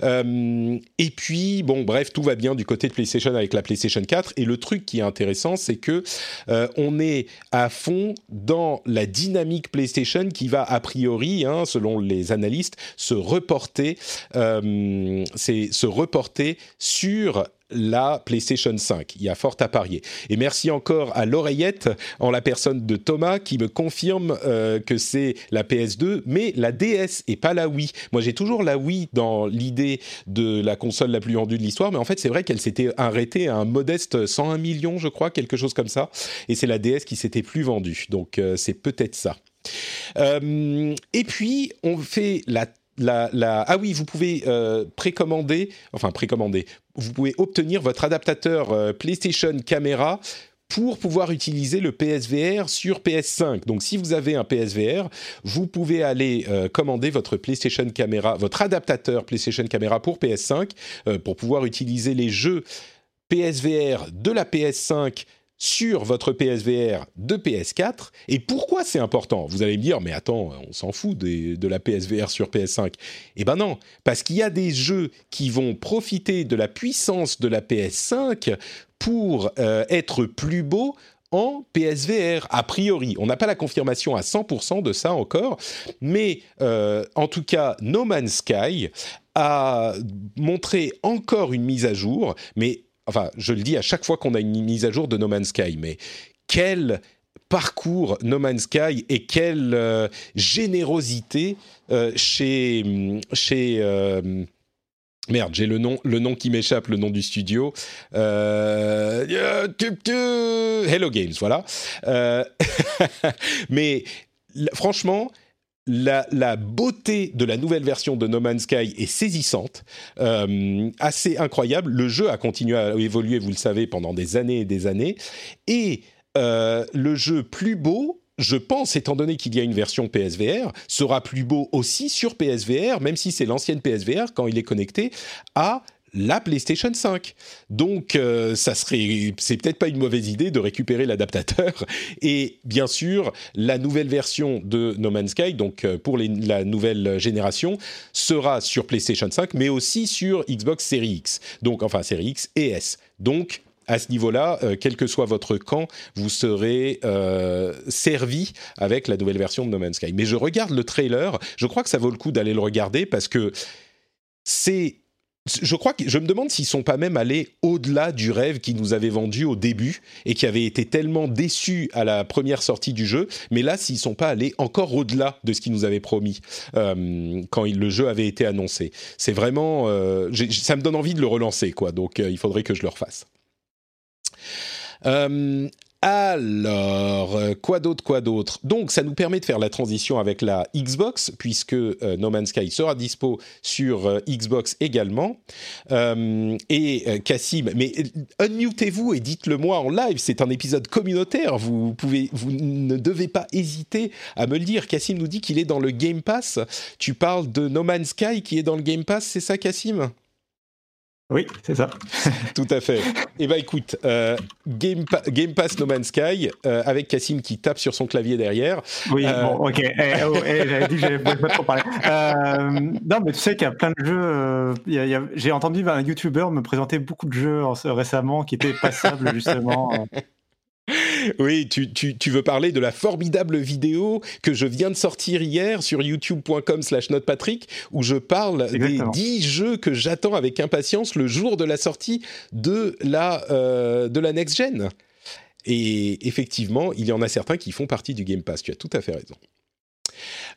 Euh, et puis, bon, bref, tout va bien du côté de PlayStation avec la PlayStation 4. Et le truc qui est intéressant, c'est que euh, on est à fond dans la dynamique PlayStation qui va a priori, hein, selon les analystes, se reporter, euh, c'est se reporter sur la PlayStation 5. Il y a fort à parier. Et merci encore à l'oreillette, en la personne de Thomas, qui me confirme euh, que c'est la PS2, mais la DS et pas la Wii. Moi, j'ai toujours la Wii dans l'idée de la console la plus vendue de l'histoire, mais en fait, c'est vrai qu'elle s'était arrêtée à un modeste 101 millions, je crois, quelque chose comme ça. Et c'est la DS qui s'était plus vendue. Donc, euh, c'est peut-être ça. Euh, et puis, on fait la la, ah oui, vous pouvez précommander, enfin précommander, vous pouvez obtenir votre adaptateur euh, PlayStation Camera pour pouvoir utiliser le PSVR sur PS5. Donc si vous avez un PSVR, vous pouvez aller euh, commander votre PlayStation Camera, votre adaptateur PlayStation Camera pour PS5 euh, pour pouvoir utiliser les jeux PSVR de la PS5 sur votre PSVR de PS4. Et pourquoi c'est important? Vous allez me dire, mais attends, on s'en fout de, la PSVR sur PS5. Eh ben non, parce qu'il y a des jeux qui vont profiter de la puissance de la PS5 pour euh, être plus beaux en PSVR, a priori. On n'a pas la confirmation à 100% de ça encore, mais euh, en tout cas, No Man's Sky a montré encore une mise à jour, mais enfin, je le dis à chaque fois qu'on a une mise à jour de No Man's Sky, mais quel parcours No Man's Sky et quelle euh, générosité euh, chez chez euh, Merde, j'ai le nom, le nom qui m'échappe, le nom du studio. Hello Games, voilà. Mais franchement, la, beauté de la nouvelle version de No Man's Sky est saisissante, euh, assez incroyable. Le jeu a continué à évoluer, vous le savez, pendant des années et des années. Et euh, le jeu plus beau, je pense, étant donné qu'il y a une version PSVR, sera plus beau aussi sur PSVR, même si c'est l'ancienne PSVR, quand il est connecté à la PlayStation 5. Donc, euh, ça serait, c'est peut-être pas une mauvaise idée de récupérer l'adaptateur. Et bien sûr, la nouvelle version de No Man's Sky, donc euh, pour la nouvelle génération, sera sur PlayStation 5, mais aussi sur Xbox Series X. Donc, enfin, Series X et S. Donc, à ce niveau-là, euh, quel que soit votre camp, vous serez servi avec la nouvelle version de No Man's Sky. Mais je regarde le trailer, je crois que ça vaut le coup d'aller le regarder parce que c'est je crois que je me demande s'ils sont pas même allés au-delà du rêve qu'ils nous avaient vendu au début et qui avait été tellement déçu à la première sortie du jeu, mais là s'ils sont pas allés encore au-delà de ce qu'ils nous avaient promis euh, quand le jeu avait été annoncé. C'est vraiment, euh, ça me donne envie de le relancer quoi. Donc euh, il faudrait que je le refasse. Alors, euh, quoi d'autre, quoi d'autre? Donc, ça nous permet de faire la transition avec la Xbox, puisque euh, No Man's Sky sera dispo sur euh, Xbox également. et Cassim, mais unmutez-vous et dites-le moi en live, c'est un épisode communautaire, vous, pouvez, vous ne devez pas hésiter à me le dire. Cassim nous dit qu'il est dans le Game Pass. Tu parles de No Man's Sky qui est dans le Game Pass, c'est ça Cassim? Oui, c'est ça. Tout à fait. Eh bien, écoute, euh, Game, Pass No Man's Sky, euh, avec Cassim qui tape sur son clavier derrière. Oui, euh, bon, ok. Eh, oh, eh, j'avais dit que j'allais pas trop parler. non, mais tu sais qu'il y a plein de jeux. J'ai entendu un YouTuber me présenter beaucoup de jeux récemment qui étaient passables, justement. Oui, tu, tu, veux parler de la formidable vidéo que je viens de sortir hier sur youtube.com slash notepatrick où je parle des 10 jeux que j'attends avec impatience le jour de la sortie de la, euh, de la next-gen. Et effectivement, il y en a certains qui font partie du Game Pass, tu as tout à fait raison.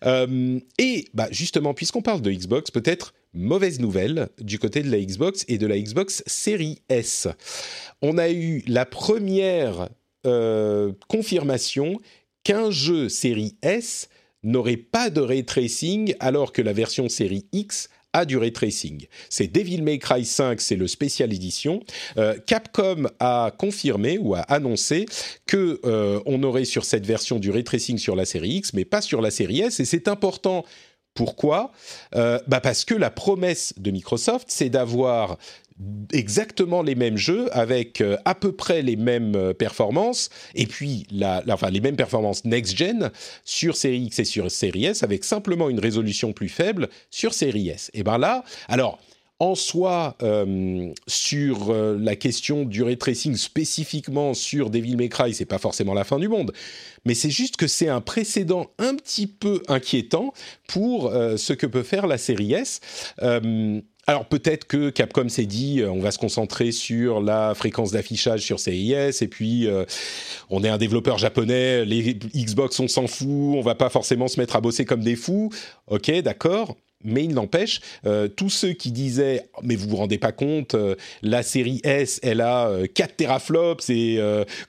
Euh, et bah justement, puisqu'on parle de Xbox, peut-être mauvaise nouvelle du côté de la Xbox et de la Xbox Series S. On a eu la première euh, confirmation qu'un jeu série S n'aurait pas de ray tracing alors que la version série X a du ray tracing. C'est Devil May Cry 5, c'est le spécial édition. Euh, Capcom a confirmé ou a annoncé que euh, aurait sur cette version du ray tracing sur la série X, mais pas sur la série S. Et c'est important pourquoi? Bah Parce que la promesse de Microsoft, c'est d'avoir exactement les mêmes jeux avec euh, à peu près les mêmes euh, performances et puis la, enfin les mêmes performances next-gen sur série X et sur série S avec simplement une résolution plus faible sur série S. Et ben là, alors en soi, euh, sur la question du ray tracing spécifiquement sur Devil May Cry, c'est pas forcément la fin du monde, mais c'est juste que c'est un précédent un petit peu inquiétant pour ce que peut faire la série S. Alors peut-être que Capcom s'est dit euh, on va se concentrer sur la fréquence d'affichage sur CIS et puis euh, on est un développeur japonais, les Xbox on s'en fout, on va pas forcément se mettre à bosser comme des fous. Ok, d'accord mais il n'empêche, euh, tous ceux qui disaient mais vous vous rendez pas compte, euh, la série S, elle a 4 euh, teraflops et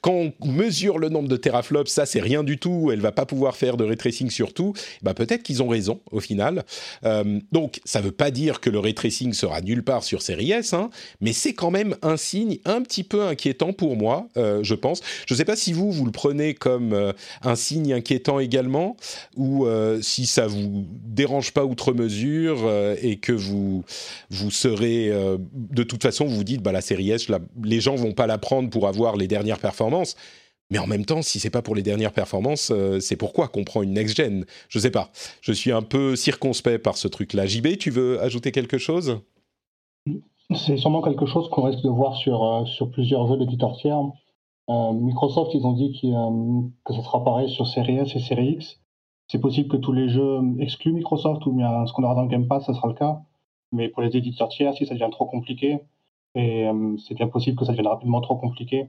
quand on mesure le nombre de teraflops, ça c'est rien du tout, elle va pas pouvoir faire de ray tracing sur tout. Bah peut-être qu'ils ont raison au final. donc ça veut pas dire que le ray tracing sera nulle part sur série S, hein, mais c'est quand même un signe un petit peu inquiétant pour moi, je pense. Je sais pas si vous vous le prenez comme un signe inquiétant également ou si ça vous dérange pas outre mesure euh, et que vous, vous serez. Euh, de toute façon, vous vous dites, bah, la série S, les gens vont pas la prendre pour avoir les dernières performances. Mais en même temps, si c'est pas pour les dernières performances, euh, c'est pourquoi qu'on prend une next-gen Je sais pas. Je suis un peu circonspect par ce truc-là. JB, tu veux ajouter quelque chose? C'est sûrement quelque chose qu'on risque de voir sur, sur plusieurs jeux d'éditeurs tiers. Microsoft, ils ont dit que ce sera pareil sur Series S et Series X. C'est possible que tous les jeux excluent Microsoft ou bien ce qu'on aura dans le Game Pass, ça sera le cas. Mais pour les éditeurs tiers, si ça devient trop compliqué, et euh, c'est bien possible que ça devienne rapidement trop compliqué,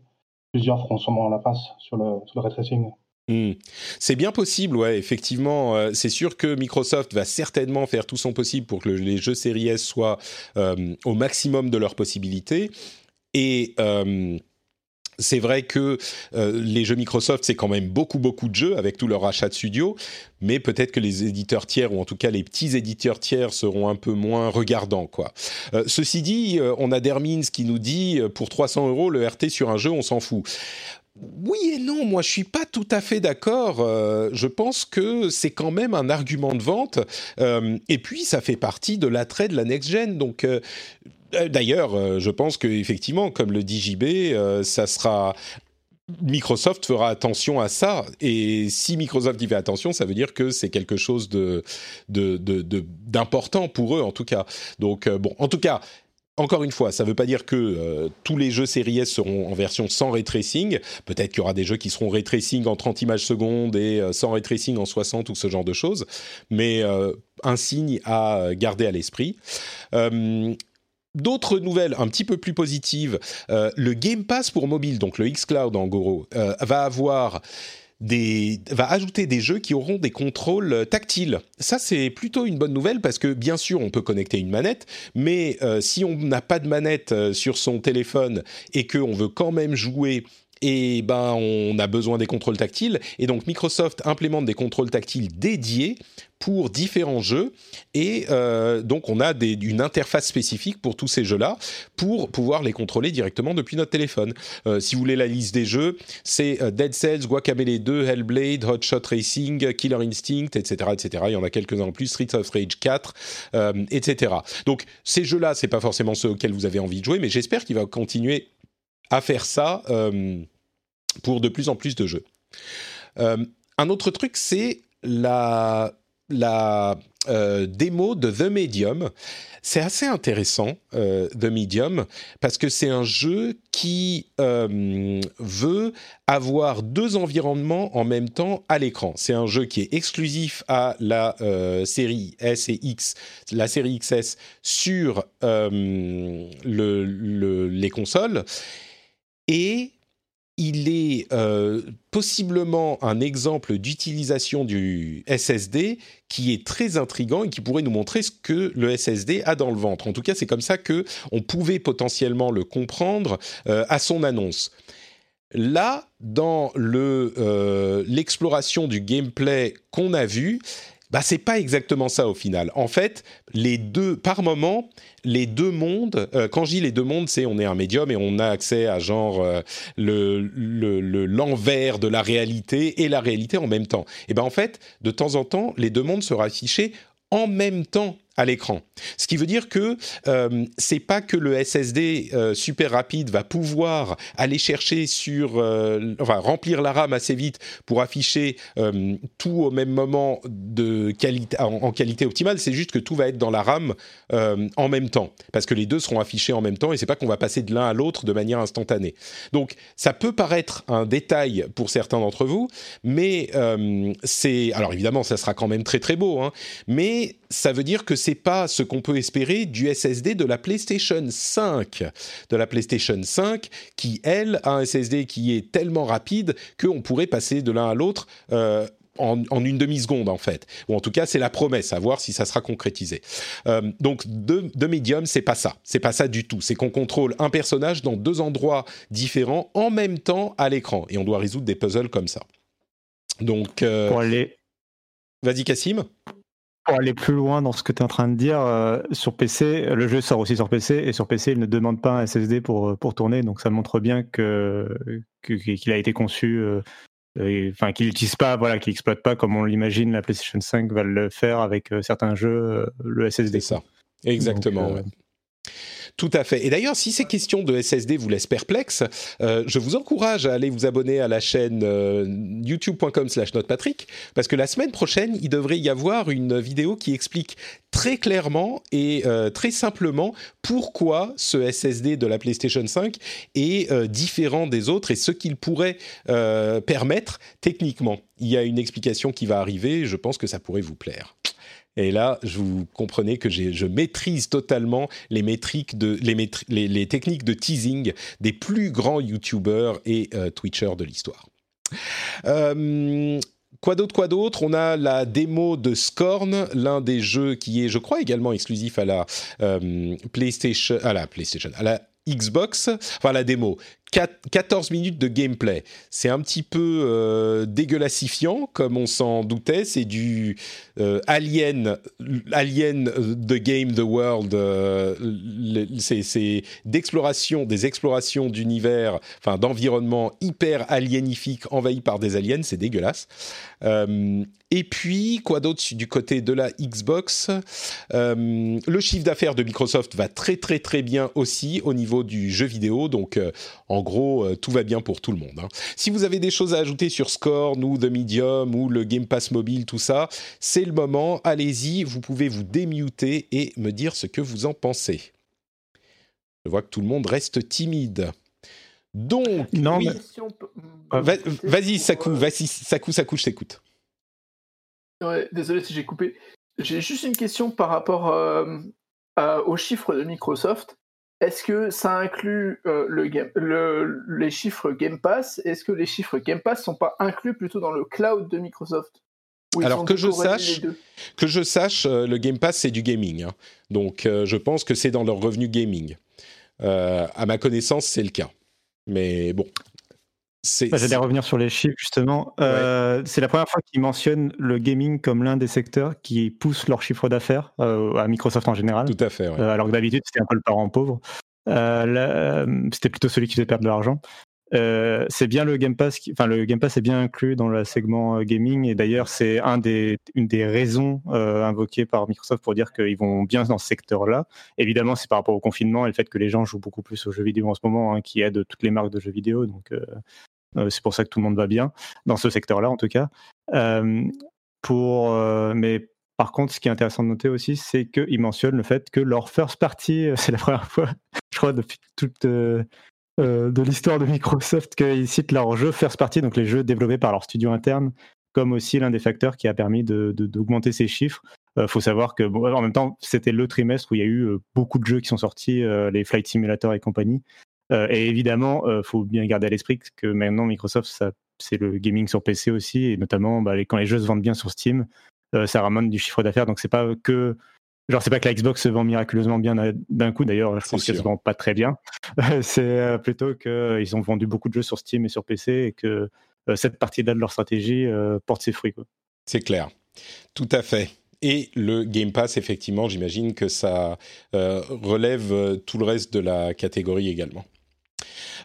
plusieurs feront sûrement la passe sur le, sur le ray. Hmm. C'est bien possible, ouais, effectivement. Euh, c'est sûr que Microsoft va certainement faire tout son possible pour que les jeux Series S soient euh, au maximum de leurs possibilités. Et c'est vrai que euh, les jeux Microsoft, c'est quand même beaucoup, beaucoup de jeux avec tout leur achat de studio, mais peut-être que les éditeurs tiers, ou en tout cas les petits éditeurs tiers, seront un peu moins regardants. Quoi. Euh, ceci dit, euh, on a Dermins qui nous dit, pour 300 euros, le RT sur un jeu, on s'en fout. Oui et non, moi je suis pas tout à fait d'accord. je pense que c'est quand même un argument de vente. et puis ça fait partie de l'attrait de la next gen. Donc d'ailleurs, euh, je pense qu'effectivement, comme le dit JB, euh, ça sera Microsoft fera attention à ça. Et si Microsoft y fait attention, ça veut dire que c'est quelque chose d'important pour eux, en tout cas. Donc, bon, en tout cas. Encore une fois, ça ne veut pas dire que tous les jeux Series S seront en version sans ray. Peut-être qu'il y aura des jeux qui seront ray en 30 images secondes et sans ray en 60 ou ce genre de choses. Mais un signe à garder à l'esprit. D'autres nouvelles un petit peu plus positives, euh, le Game Pass pour mobile, donc le xCloud en gros, euh, va avoir des, va ajouter des jeux qui auront des contrôles tactiles. Ça, c'est plutôt une bonne nouvelle parce que bien sûr, on peut connecter une manette, mais euh, si on n'a pas de manette sur son téléphone et qu'on veut quand même jouer et ben on a besoin des contrôles tactiles et donc Microsoft implémente des contrôles tactiles dédiés pour différents jeux et euh, donc on a une interface spécifique pour tous ces jeux-là pour pouvoir les contrôler directement depuis notre téléphone. Euh, si vous voulez la liste des jeux, c'est euh, Dead Cells, Guacamelee 2, Hellblade, Hot Shot Racing, Killer Instinct, etc., etc. Il y en a quelques-uns en plus, Streets of Rage 4, etc. Donc ces jeux-là, c'est pas forcément ceux auxquels vous avez envie de jouer, mais j'espère qu'il va continuer à faire ça pour de plus en plus de jeux. un autre truc, c'est la la euh, démo de The Medium. C'est assez intéressant, euh, The Medium, parce que c'est un jeu qui euh, veut avoir deux environnements en même temps à l'écran. C'est un jeu qui est exclusif à la série S et X, la série XS sur le, les consoles. Et il est euh, possiblement un exemple d'utilisation du SSD qui est très intrigant et qui pourrait nous montrer ce que le SSD a dans le ventre. En tout cas, c'est comme ça que on pouvait potentiellement le comprendre euh, à son annonce. Là, dans euh, l'exploration du gameplay qu'on a vu, bah c'est pas exactement ça au final. En fait, les deux par moment, les deux mondes. Euh, quand je dis les deux mondes, c'est on est un médium et on a accès à genre euh, le l'envers de la réalité et la réalité en même temps. Et ben en fait, de temps en temps, les deux mondes seront affichés en même temps l'écran. Ce qui veut dire que euh, c'est pas que le SSD euh, super rapide va pouvoir aller chercher sur, euh, enfin remplir la RAM assez vite pour afficher euh, tout au même moment de qualité, en, qualité optimale. C'est juste que tout va être dans la RAM en même temps, parce que les deux seront affichés en même temps et c'est pas qu'on va passer de l'un à l'autre de manière instantanée. Donc ça peut paraître un détail pour certains d'entre vous, mais c'est alors évidemment ça sera quand même très très beau, hein, mais ça veut dire que c'est pas ce qu'on peut espérer du SSD de la PlayStation 5, de la PlayStation 5 qui elle a un SSD qui est tellement rapide qu'on pourrait passer de l'un à l'autre. Euh, en, une demi-seconde en fait. Ou en tout cas, c'est la promesse, à voir si ça sera concrétisé. Euh, donc, de, de Medium, c'est pas ça. C'est pas ça du tout. C'est qu'on contrôle un personnage dans deux endroits différents en même temps à l'écran. Et on doit résoudre des puzzles comme ça. Donc. Euh, Pour aller. Vas-y, Cassim pour aller plus loin dans ce que tu es en train de dire, euh, sur PC, le jeu sort aussi sur PC, et sur PC, il ne demande pas un SSD pour, euh, pour tourner, donc ça montre bien que, qu'il a été conçu, euh, enfin qu'il n'utilise pas, voilà, qu'il n'exploite pas comme on l'imagine, la PlayStation 5 va le faire avec certains jeux, le SSD. C'est ça, exactement. Tout à fait. Et d'ailleurs, si ces questions de SSD vous laissent perplexe, euh, je vous encourage à aller vous abonner à la chaîne euh, youtube.com/slash notepatrick, parce que la semaine prochaine, il devrait y avoir une vidéo qui explique très clairement et euh, très simplement pourquoi ce SSD de la PlayStation 5 est différent des autres et ce qu'il pourrait permettre techniquement. Il y a une explication qui va arriver, je pense que ça pourrait vous plaire. Et là, vous comprenez que je maîtrise totalement les, techniques de teasing des plus grands YouTubers et euh, Twitchers de l'histoire. Euh, quoi d'autre, quoi d'autre? On a la démo de Scorn, l'un des jeux qui est, je crois, également exclusif à la euh, PlayStation, à la PlayStation, à la Xbox, enfin la démo, 14 minutes de gameplay. C'est un petit peu euh, dégueulassifiant, comme on s'en doutait. C'est du euh, Alien, Alien euh, The Game, The World. c'est d'exploration, des explorations d'univers, enfin d'environnement hyper alienifique envahi par des aliens. C'est dégueulasse. Et puis, quoi d'autre du côté de la Xbox? Le chiffre d'affaires de Microsoft va très très très bien aussi au niveau du jeu vidéo. Donc, en en gros, euh, tout va bien pour tout le monde. Hein. Si vous avez des choses à ajouter sur Scorn ou The Medium ou le Game Pass mobile, tout ça, c'est le moment. Allez-y, vous pouvez vous démuter et me dire ce que vous en pensez. Je vois que tout le monde reste timide. Donc, non, vas-y, Sakou, vas-y, Sakou, Sakou, je t'écoute. désolé si j'ai coupé. J'ai juste une question par rapport euh, aux chiffres de Microsoft. Est-ce que ça inclut euh, le, les chiffres Game Pass? Est-ce que les chiffres Game Pass sont pas inclus plutôt dans le cloud de Microsoft? Alors que je, sache, que je sache, le Game Pass c'est du gaming, hein. donc euh, je pense que c'est dans leur revenu gaming. Euh, à ma connaissance, c'est le cas. Mais bon, j'allais revenir sur les chiffres justement. Euh, c'est la première fois qu'ils mentionnent le gaming comme l'un des secteurs qui pousse leur chiffre d'affaires euh, à Microsoft en général. Tout à fait. Euh, alors que d'habitude c'était un peu le parent pauvre. c'était plutôt celui qui faisait perdre de l'argent. C'est bien le Game Pass, enfin le Game Pass est bien inclus dans le segment gaming et d'ailleurs c'est une des raisons invoquées par Microsoft pour dire qu'ils vont bien dans ce secteur-là. Évidemment c'est par rapport au confinement et le fait que les gens jouent beaucoup plus aux jeux vidéo en ce moment, hein, qui aide toutes les marques de jeux vidéo. Donc euh, c'est pour ça que tout le monde va bien dans ce secteur-là, en tout cas. Euh, pour, euh, mais par contre, ce qui est intéressant de noter aussi, c'est qu'ils mentionnent le fait que leur first party, c'est la première fois, je crois, depuis toute de l'histoire de Microsoft, qu'ils citent leurs jeux first party, donc les jeux développés par leur studio interne, comme aussi l'un des facteurs qui a permis d'augmenter de, ces chiffres. Il faut savoir que, en même temps, c'était le trimestre où il y a eu beaucoup de jeux qui sont sortis, les Flight Simulator et compagnie. Euh, et évidemment, il euh, faut bien garder à l'esprit que maintenant Microsoft, c'est le gaming sur PC aussi, et notamment bah, quand les jeux se vendent bien sur Steam, euh, ça ramène du chiffre d'affaires. Donc c'est pas que Genre, c'est pas que la Xbox se vend miraculeusement bien d'un coup, d'ailleurs, je pense qu'elle se vend pas très bien. c'est plutôt qu'ils ont vendu beaucoup de jeux sur Steam et sur PC et que cette partie-là de leur stratégie porte ses fruits. C'est clair. Tout à fait. Et le Game Pass, effectivement, j'imagine que ça relève tout le reste de la catégorie également.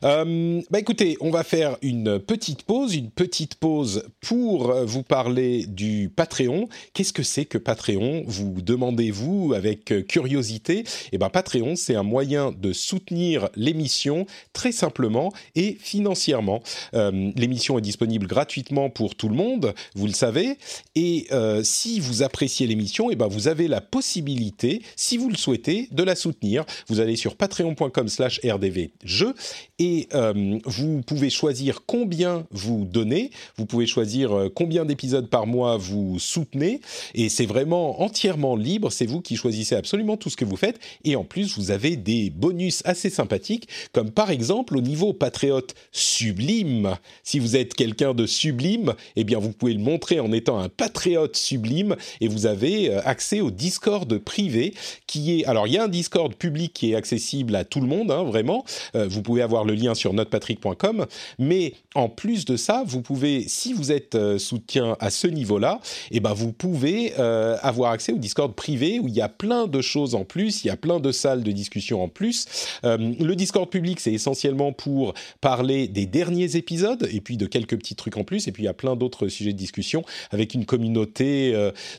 Euh, bah écoutez, on va faire une petite pause, une petite pause pour vous parler du Patreon. Qu'est-ce que c'est que Patreon? Vous demandez-vous avec curiosité? Eh ben Patreon, c'est un moyen de soutenir l'émission très simplement et financièrement. Euh, l'émission est disponible gratuitement pour tout le monde, vous le savez. Et euh, si vous appréciez l'émission, eh ben vous avez la possibilité, si vous le souhaitez, de la soutenir. Vous allez sur patreon.com/rdvjeux et euh, vous pouvez choisir combien vous donnez, vous pouvez choisir euh, combien d'épisodes par mois vous soutenez, et c'est vraiment entièrement libre, c'est vous qui choisissez absolument tout ce que vous faites, et en plus vous avez des bonus assez sympathiques, comme par exemple au niveau patriote sublime. Si vous êtes quelqu'un de sublime, eh bien vous pouvez le montrer en étant un patriote sublime, et vous avez euh, accès au Discord privé, qui est... Alors il y a un Discord public qui est accessible à tout le monde, hein, vraiment, vous pouvez avoir le lien sur notrepatrick.com. Mais en plus de ça, vous pouvez, si vous êtes euh, soutien à ce niveau-là, et eh ben vous pouvez euh, avoir accès au Discord privé où il y a plein de choses en plus, il y a plein de salles de discussion en plus. Euh, le Discord public, c'est essentiellement pour parler des derniers épisodes et puis de quelques petits trucs en plus. Et puis il y a plein d'autres sujets de discussion avec une communauté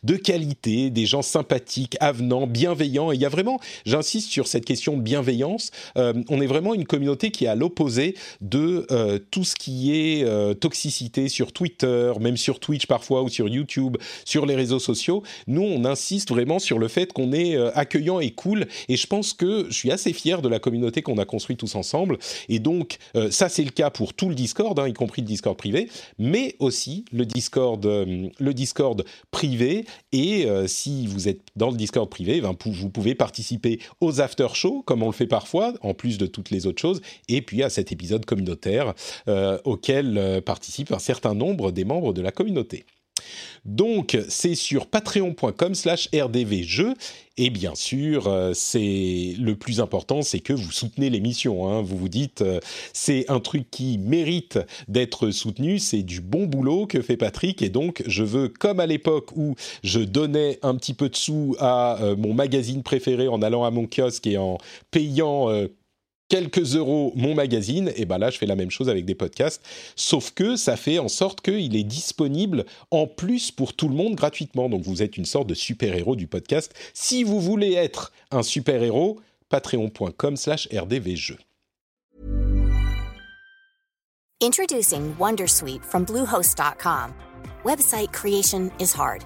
de qualité, des gens sympathiques, avenants, bienveillants. Et il y a vraiment, j'insiste sur cette question de bienveillance, on est vraiment une communauté qui est à l'opposé de euh, tout ce qui est euh, toxicité sur Twitter, même sur Twitch parfois ou sur YouTube, sur les réseaux sociaux. Nous, on insiste vraiment sur le fait qu'on est euh, accueillant et cool. Et je pense que je suis assez fier de la communauté qu'on a construite tous ensemble. Et donc, ça, c'est le cas pour tout le Discord, hein, y compris le Discord privé, mais aussi le Discord, le Discord privé. Et si vous êtes dans le Discord privé, ben, vous pouvez participer aux after shows, comme on le fait parfois, en plus de toutes les autres choses. Et puis à cet épisode communautaire euh, auquel euh, participent un certain nombre des membres de la communauté. Donc, c'est sur patreon.com slash rdvjeux. Et bien sûr, euh, c'est le plus important, c'est que vous soutenez l'émission. Hein. Vous vous dites, c'est un truc qui mérite d'être soutenu, c'est du bon boulot que fait Patrick. Et donc, je veux, comme à l'époque où je donnais un petit peu de sous à mon magazine préféré en allant à mon kiosque et en payant quelques euros mon magazine, et ben là je fais la même chose avec des podcasts, sauf que ça fait en sorte qu'il est disponible en plus pour tout le monde gratuitement. Donc vous êtes une sorte de super-héros du podcast. Si vous voulez être un super-héros, patreon.com slash rdvjeux. Introducing Wondersuite from Bluehost.com. Website creation is hard.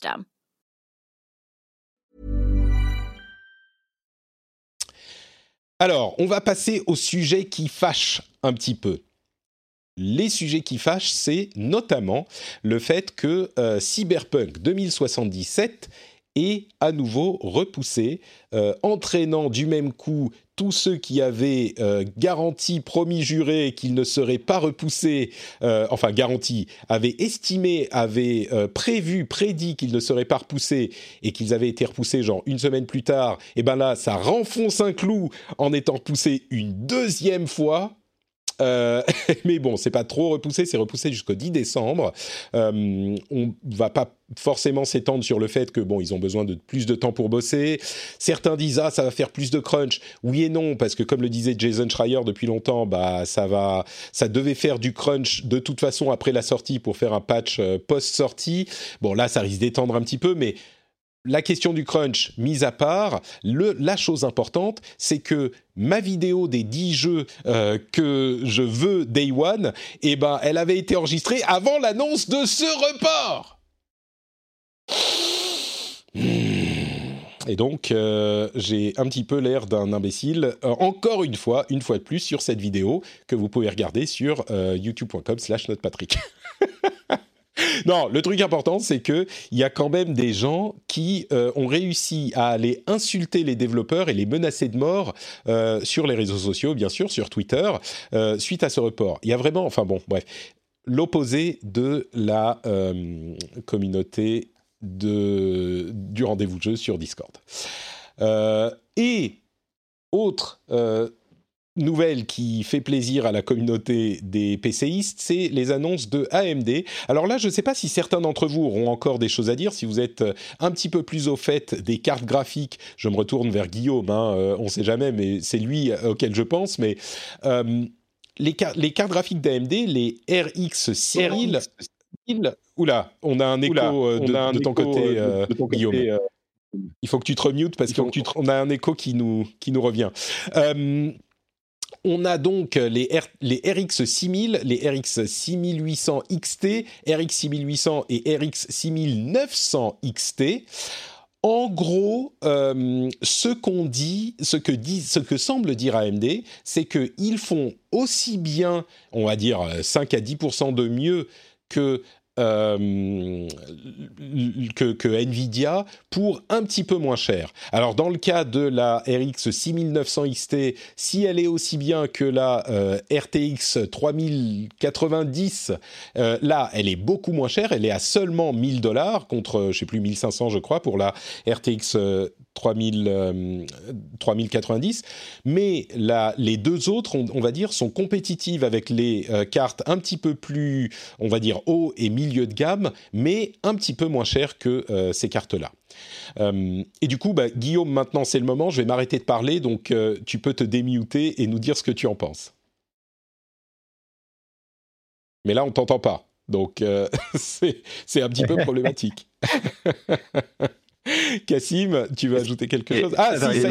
Alors, on va passer au sujet qui fâche un petit peu. Les sujets qui fâchent, c'est notamment le fait que euh, Cyberpunk 2077 est à nouveau repoussé, euh, entraînant du même coup tous ceux qui avaient euh, garanti, promis, juré qu'il ne serait pas repoussé, euh, enfin garanti, avaient estimé, avaient prévu, prédit qu'il ne serait pas repoussé et qu'ils avaient été repoussés genre une semaine plus tard, et ben là, ça renfonce un clou en étant repoussé une deuxième fois. Euh, mais bon, c'est pas trop repoussé, c'est repoussé jusqu'au 10 décembre. Euh, on va pas forcément s'étendre sur le fait que bon, ils ont besoin de plus de temps pour bosser. Certains disent ah ça va faire plus de crunch. Oui et non parce que comme le disait Jason Schreier depuis longtemps, bah ça va, ça devait faire du crunch de toute façon après la sortie pour faire un patch euh, post sortie. Bon là ça risque d'étendre un petit peu, mais la question du crunch mise à part, la chose importante, c'est que ma vidéo des 10 jeux euh, que je veux Day One, eh ben, elle avait été enregistrée avant l'annonce de ce report. Et donc, euh, j'ai un petit peu l'air d'un imbécile, euh, encore une fois, une fois de plus, sur cette vidéo que vous pouvez regarder sur youtube.com slash notepatrick. non, le truc important, c'est que il y a quand même des gens qui euh, ont réussi à aller insulter les développeurs et les menacer de mort euh, sur les réseaux sociaux, bien sûr, sur Twitter, euh, suite à ce report. Il y a vraiment, enfin bon, bref, l'opposé de la communauté de, du rendez-vous jeu sur Discord. et autre nouvelle qui fait plaisir à la communauté des PCistes, c'est les annonces de AMD. Alors là, je ne sais pas si certains d'entre vous auront encore des choses à dire. Si vous êtes euh, un petit peu plus au fait des cartes graphiques, je me retourne vers Guillaume. Hein, euh, on ne sait jamais, mais c'est lui euh, auquel je pense. Mais les, les, cartes graphiques d'AMD, les RX 6000. Oula, on a un écho, de, ton côté, Guillaume. Il faut que tu te remutes parce qu'on a un écho qui nous, qui nous revient. On a donc les, les RX 6000, les RX 6800 XT, RX 6800 et RX 6900 XT. En gros, euh, ce qu'on dit, ce que dit, ce que semble dire AMD, c'est qu'ils font aussi bien, on va dire 5 à 10% de mieux que euh, que, Nvidia pour un petit peu moins cher. Alors dans le cas de la RX 6900 XT, si elle est aussi bien que la euh, RTX 3090, euh, là elle est beaucoup moins chère, elle est à seulement 1000 dollars contre je sais plus 1500 je crois pour la RTX 3000, 3090, mais les deux autres, on, va dire, sont compétitives avec les cartes un petit peu plus, on va dire, haut et milieu de gamme, mais un petit peu moins cher que euh, ces cartes-là. Euh, et du coup, bah, Guillaume, maintenant c'est le moment, je vais m'arrêter de parler, donc euh, tu peux te démuter et nous dire ce que tu en penses. Mais là, on t'entend pas, donc c'est un petit peu problématique. Cassim, tu veux ajouter quelque chose? Ah, si, ça y est,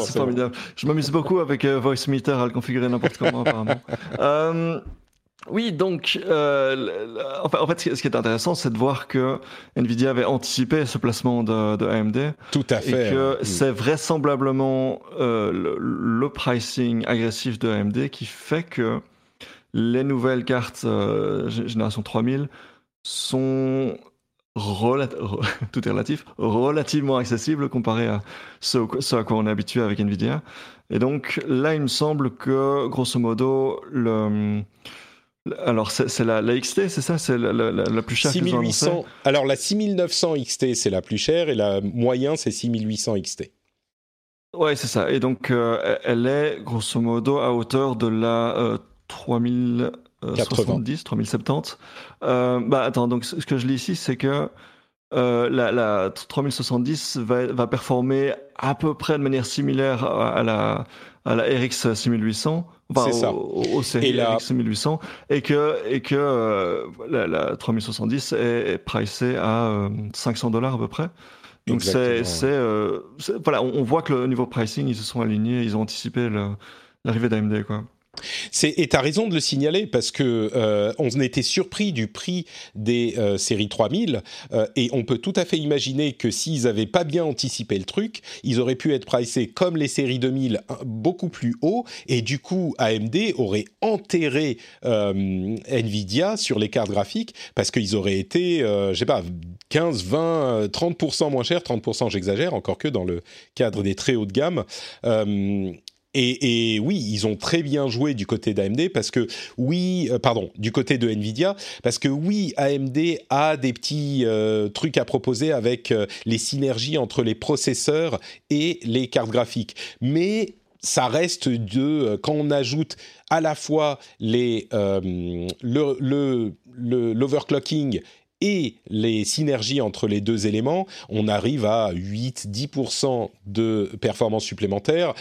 c'est formidable. Je m'amuse beaucoup avec VoiceMeter à le configurer n'importe comment, apparemment. Oui, donc, euh, en fait, ce qui est intéressant, c'est de voir que Nvidia avait anticipé ce placement de, AMD. Tout à fait. Et que c'est vraisemblablement euh, le, pricing agressif de AMD qui fait que les nouvelles cartes euh, génération 3000 sont tout est relatif, relativement accessibles comparé à ce, ce, à quoi on est habitué avec Nvidia. Et donc là, il me semble que, grosso modo, le alors, c'est la, XT, c'est ça? C'est la, plus chère 6800. Alors, la 6900 XT, c'est la plus chère et la moyenne, c'est 6800 XT. Ouais, c'est ça. Et donc, euh, elle est grosso modo à hauteur de la euh, 3070, 3070. Euh, bah attends, donc ce que je lis ici, c'est que euh, la, la 3070 va, va performer à peu près de manière similaire à la, à la RX 6800. Enfin, C'est ça. Au, au, série Et la- RX 6800 et que et que euh, la, la 3070 est, est pricée à euh, 500 dollars à peu près. Donc c'est euh, c'est- voilà, on, on voit que le niveau pricing ils se sont alignés, ils ont anticipé l'arrivée d'AMD quoi. Et t'as raison de le signaler parce que euh, on était surpris du prix des euh, séries 3000 euh, et on peut tout à fait imaginer que s'ils avaient pas bien anticipé le truc, ils auraient pu être pricés comme les séries 2000 un- beaucoup plus haut et du coup AMD aurait enterré euh, Nvidia sur les cartes graphiques parce qu'ils auraient été euh, je sais pas 15, 20, euh, 30% moins cher, 30% j'exagère encore que dans le cadre des très haut de gamme. Et, oui, ils ont très bien joué du côté d'AMD parce que oui, euh, pardon, du côté de Nvidia parce que oui, AMD a des petits euh, trucs à proposer avec euh, les synergies entre les processeurs et les cartes graphiques, mais ça reste de quand on ajoute à la fois les le le- le- l'overclocking et les synergies entre les deux éléments, on arrive à 8-10% de performance supplémentaire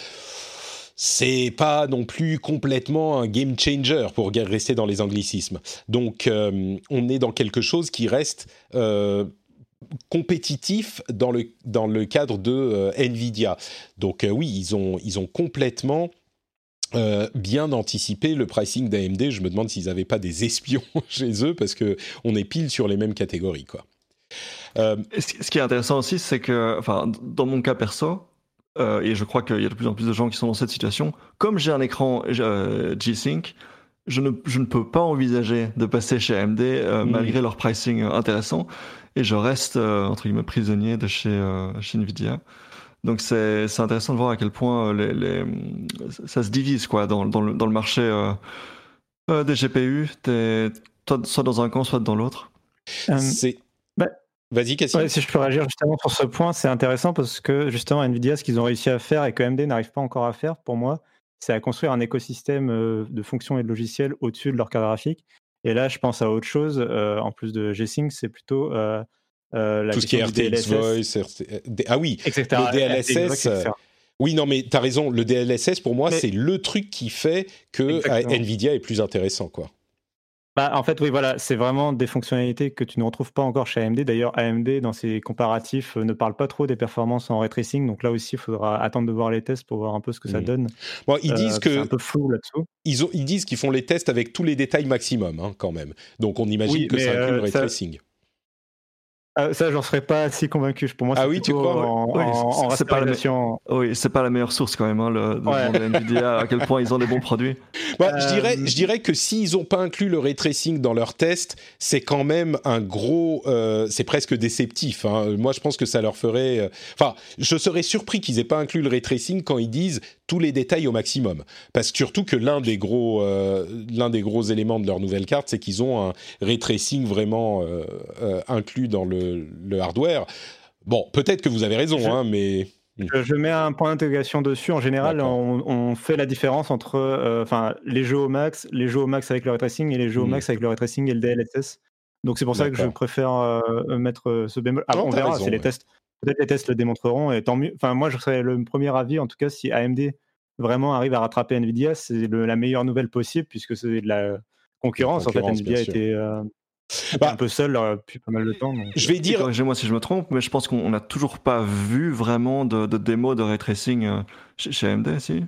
c'est pas non plus complètement un game changer pour rester dans les anglicismes. Donc euh, on est dans quelque chose qui reste euh, compétitif dans le, dans le cadre de euh, Nvidia. Donc oui, ils ont, ils ont complètement bien anticipé le pricing d'AMD. Je me demande s'ils n'avaient pas des espions chez eux parce que on est pile sur les mêmes catégories, quoi. Ce qui est intéressant aussi, c'est que, enfin, dans mon cas perso, euh, et je crois qu'il y a de plus en plus de gens qui sont dans cette situation, comme j'ai un écran euh, G-Sync, je ne, je ne peux pas envisager de passer chez AMD euh, Mm. malgré leur pricing intéressant, et je reste, euh, entre guillemets, prisonnier de chez, euh, chez Nvidia. Donc c'est c'est intéressant de voir à quel point les, les, ça se divise quoi, dans, dans, le, dans le marché euh, euh, des GPU, t'es toi- soit dans un camp, soit dans l'autre. C'est... Vas-y, Cassie. Ouais, si je peux réagir justement sur ce point, c'est intéressant parce que justement Nvidia, ce qu'ils ont réussi à faire et que AMD n'arrive pas encore à faire, pour moi, c'est à construire un écosystème euh, de fonctions et de logiciels au-dessus de leur carte graphique. Et là, je pense à autre chose, euh, en plus de G-Sync, c'est plutôt euh, euh, la Tout ce qui est RTX Voice, RT- ah oui, etc. le DLSS, etc. Oui, non, mais t'as raison. Le DLSS, pour moi, Mais- c'est le truc qui fait que Exactement. Nvidia est plus intéressant, quoi. Bah, en fait, oui, voilà, c'est vraiment des fonctionnalités que tu ne retrouves pas encore chez AMD. D'ailleurs, AMD, dans ses comparatifs, euh, ne parle pas trop des performances en ray tracing. Donc là aussi, il faudra attendre de voir les tests pour voir un peu ce que ça donne. Bon, ils Euh, disent c'est que un peu flou là-dessous. ils, ont- ils disent qu'ils font les tests avec tous les détails maximum, hein, quand même. Donc, on imagine Oui, que ça inclut le euh, ray ça- tracing. Ah, ça, j'en serais pas si convaincu. Pour moi, Ah c'est oui, tu crois en, Oui, en, c'est- en c'est pas la rasterisation. Oui, c'est pas la meilleure source quand même, hein, le, de Ouais. demander à Nvidia à quel point ils ont des bons produits. Bah, je, dirais, je dirais que s'ils n'ont pas inclus le ray tracing dans leur test, c'est quand même un gros. euh, c'est presque déceptif. hein. Moi, je pense que ça leur ferait. euh, Enfin, je serais surpris qu'ils aient pas inclus le ray tracing quand ils disent tous les détails au maximum. Parce que surtout que l'un des gros, euh, l'un des gros éléments de leur nouvelle carte, c'est qu'ils ont un ray tracing vraiment euh, euh, inclus dans le, le hardware. Bon, peut-être que vous avez raison, Je- hein, mais. Je, je mets un point d'interrogation dessus. En général, on, on fait la différence entre euh, les jeux au max, les jeux au max avec le ray tracing et les jeux au Mhm. max avec le ray tracing et le DLSS. Donc c'est pour ça que je préfère euh, mettre euh, ce bémol. Ah, on verra si les tests. Peut-être les tests le démontreront et tant mieux. Enfin, moi, je serais le premier avis, en tout cas, si AMD vraiment arrive à rattraper Nvidia, c'est la meilleure nouvelle possible puisque c'est de la concurrence. En fait, Nvidia était euh, Bah, un peu seul euh, depuis pas mal de temps. donc, Je vais Et dire. Corrigez-moi si je me trompe, mais je pense qu'on n'a toujours pas vu vraiment de, de démo de ray tracing euh, chez, chez AMD, si?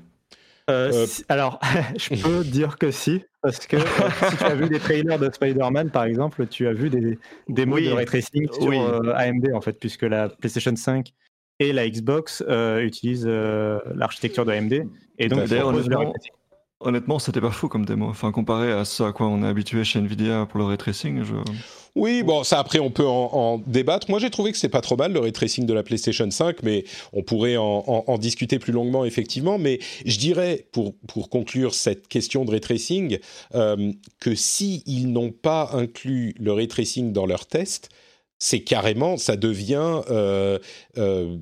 Euh, Euh, si- alors, je peux dire que si, parce que euh, si tu as vu des trailers de Spider-Man, par exemple, tu as vu des démos Oui, de ray tracing sur oui. euh, AMD, en fait, puisque la PlayStation 5 et la Xbox euh, utilisent euh, l'architecture de AMD, et donc Honnêtement, tracing. Honnêtement, c'était pas fou comme démo. Enfin, comparé à ce à quoi on est habitué chez Nvidia pour le ray tracing. Oui, bon, ça après on peut en, débattre. Moi j'ai trouvé que c'est pas trop mal le ray tracing de la PlayStation 5, mais on pourrait en discuter plus longuement effectivement. Mais je dirais, pour, pour conclure cette question de ray tracing, euh, que si ils n'ont pas inclus le ray tracing dans leur test, c'est carrément, ça devient euh, euh,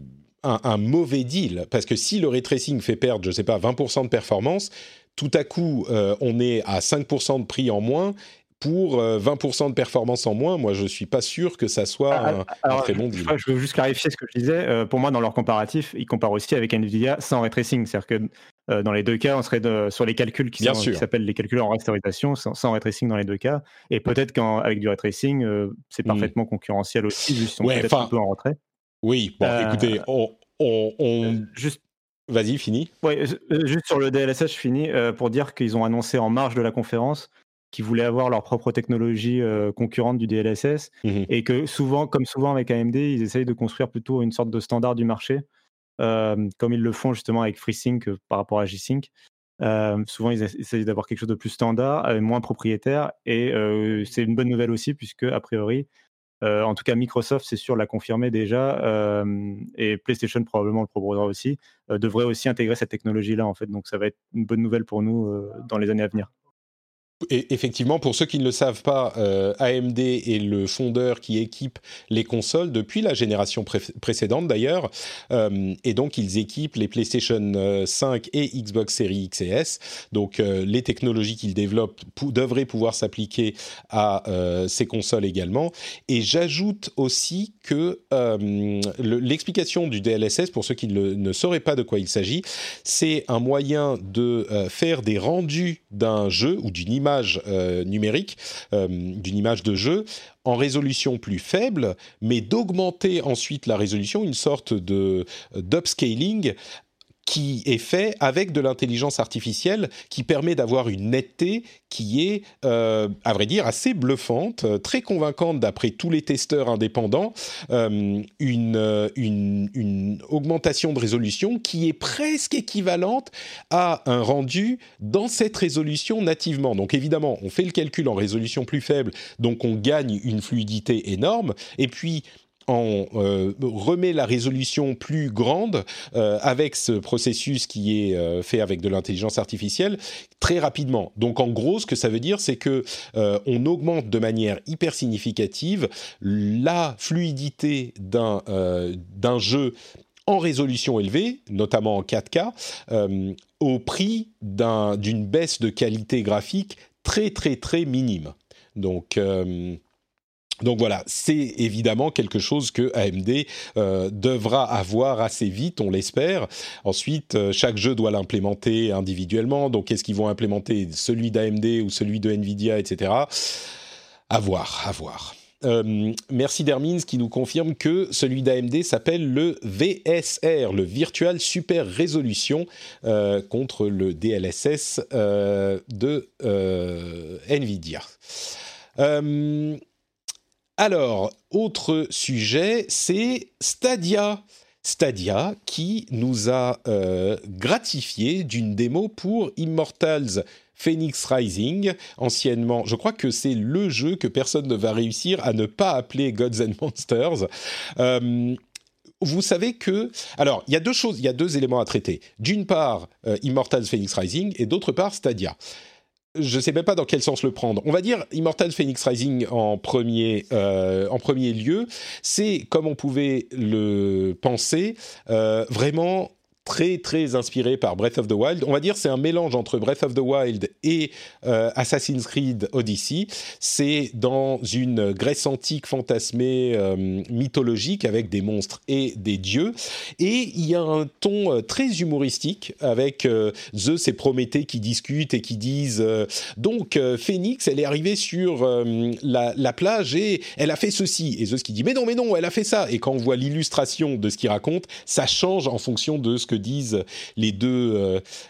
un, mauvais deal parce que si le ray tracing fait perdre, je sais pas, 20% de performance, tout à coup, on est à 5% de prix en moins pour 20% euh, de performance en moins, moi je suis pas sûr que ça soit ah, un, très bon deal. Je, veux juste clarifier ce que je disais. Euh, pour moi, dans leur comparatif, ils comparent aussi avec Nvidia sans ray tracing. C'est-à-dire que euh, dans les deux cas, on serait sur les calculs qui, s'appellent les calculs en rasterisation, sans, sans ray tracing dans les deux cas. Et peut-être qu'avec du ray tracing, c'est hmm. parfaitement concurrentiel aussi, juste ouais, peut-être un peu en retrait. Oui, bon, écoutez, on, juste Vas-y, fini. Oui, juste sur le DLSS, je finis pour dire qu'ils ont annoncé en marge de la conférence qui voulaient avoir leur propre technologie euh, concurrente du DLSS mmh et que souvent, comme souvent avec AMD, ils essayent de construire plutôt une sorte de standard du marché, euh, comme ils le font justement avec FreeSync euh, par rapport à G-Sync. souvent, ils essayent d'avoir quelque chose de plus standard, moins propriétaire, et c'est une bonne nouvelle aussi puisque a priori, en tout cas Microsoft, c'est sûr, l'a confirmé déjà, et PlayStation probablement le proposera aussi, devrait aussi intégrer cette technologie-là en fait. Donc ça va être une bonne nouvelle pour nous dans les années à venir effectivement, pour ceux qui ne le savent pas, euh, AMD est le fondeur qui équipe les consoles depuis la génération précédente d'ailleurs, euh, et donc ils équipent les PlayStation 5 euh, et Xbox Series X et S. Donc les technologies qu'ils développent devraient pouvoir s'appliquer à ces consoles également. Et j'ajoute aussi que l'explication du DLSS, pour ceux qui ne sauraient pas de quoi il s'agit, c'est un moyen de faire des rendus d'un jeu ou d'une image euh, numérique, euh, d'une image de jeu, en résolution plus faible, mais d'augmenter ensuite la résolution, une sorte de d'upscaling qui est fait avec de l'intelligence artificielle qui permet d'avoir une netteté qui est, euh, à vrai dire, assez bluffante, euh, très convaincante d'après tous les testeurs indépendants, euh, une, une, une, augmentation de résolution qui est presque équivalente à un rendu dans cette résolution nativement. Donc évidemment, on fait le calcul en résolution plus faible, donc on gagne une fluidité énorme, et puis on euh, remet la résolution plus grande euh, avec ce processus qui est euh, fait avec de l'intelligence artificielle très rapidement. Donc en gros, ce que ça veut dire, c'est que on augmente de manière hyper significative la fluidité d'un d'un jeu en résolution élevée, notamment en 4K, au prix d'une baisse de qualité graphique très très très minime. Donc donc voilà, c'est évidemment quelque chose que AMD euh, devra avoir assez vite, on l'espère. Ensuite, euh, chaque jeu doit l'implémenter individuellement. Donc est-ce qu'ils vont implémenter? Celui d'AMD ou celui de Nvidia, etc. À voir, à voir. Euh, merci Dermins qui nous confirme que celui d'AMD s'appelle le VSR, le Virtual Super Resolution, contre le DLSS de Nvidia. Alors, autre sujet, c'est Stadia. Stadia qui nous a euh, gratifié d'une démo pour Immortals Phoenix Rising, anciennement, je crois que c'est le jeu que personne ne va réussir à ne pas appeler Gods and Monsters. Euh, vous savez que, alors, il y a deux choses, il y a deux éléments à traiter. D'une part, euh, Immortals Phoenix Rising, et d'autre part, Stadia je ne sais même pas dans quel sens le prendre. On va dire Immortal Phoenix Rising en premier, euh, lieu. C'est, comme on pouvait le penser, euh, vraiment très très inspiré par Breath of the Wild. On va dire c'est un mélange entre Breath of the Wild et euh, Assassin's Creed Odyssey. C'est dans une Grèce antique fantasmée euh, mythologique avec des monstres et des dieux. Et il y a un ton euh, très humoristique avec Zeus et Prométhée qui discutent et qui disent donc Phoenix, elle est arrivée sur la, la, plage et elle a fait ceci. Et Zeus qui dit mais non mais non, elle a fait ça. Et quand on voit l'illustration de ce qu'il raconte, ça change en fonction de ce que disent les deux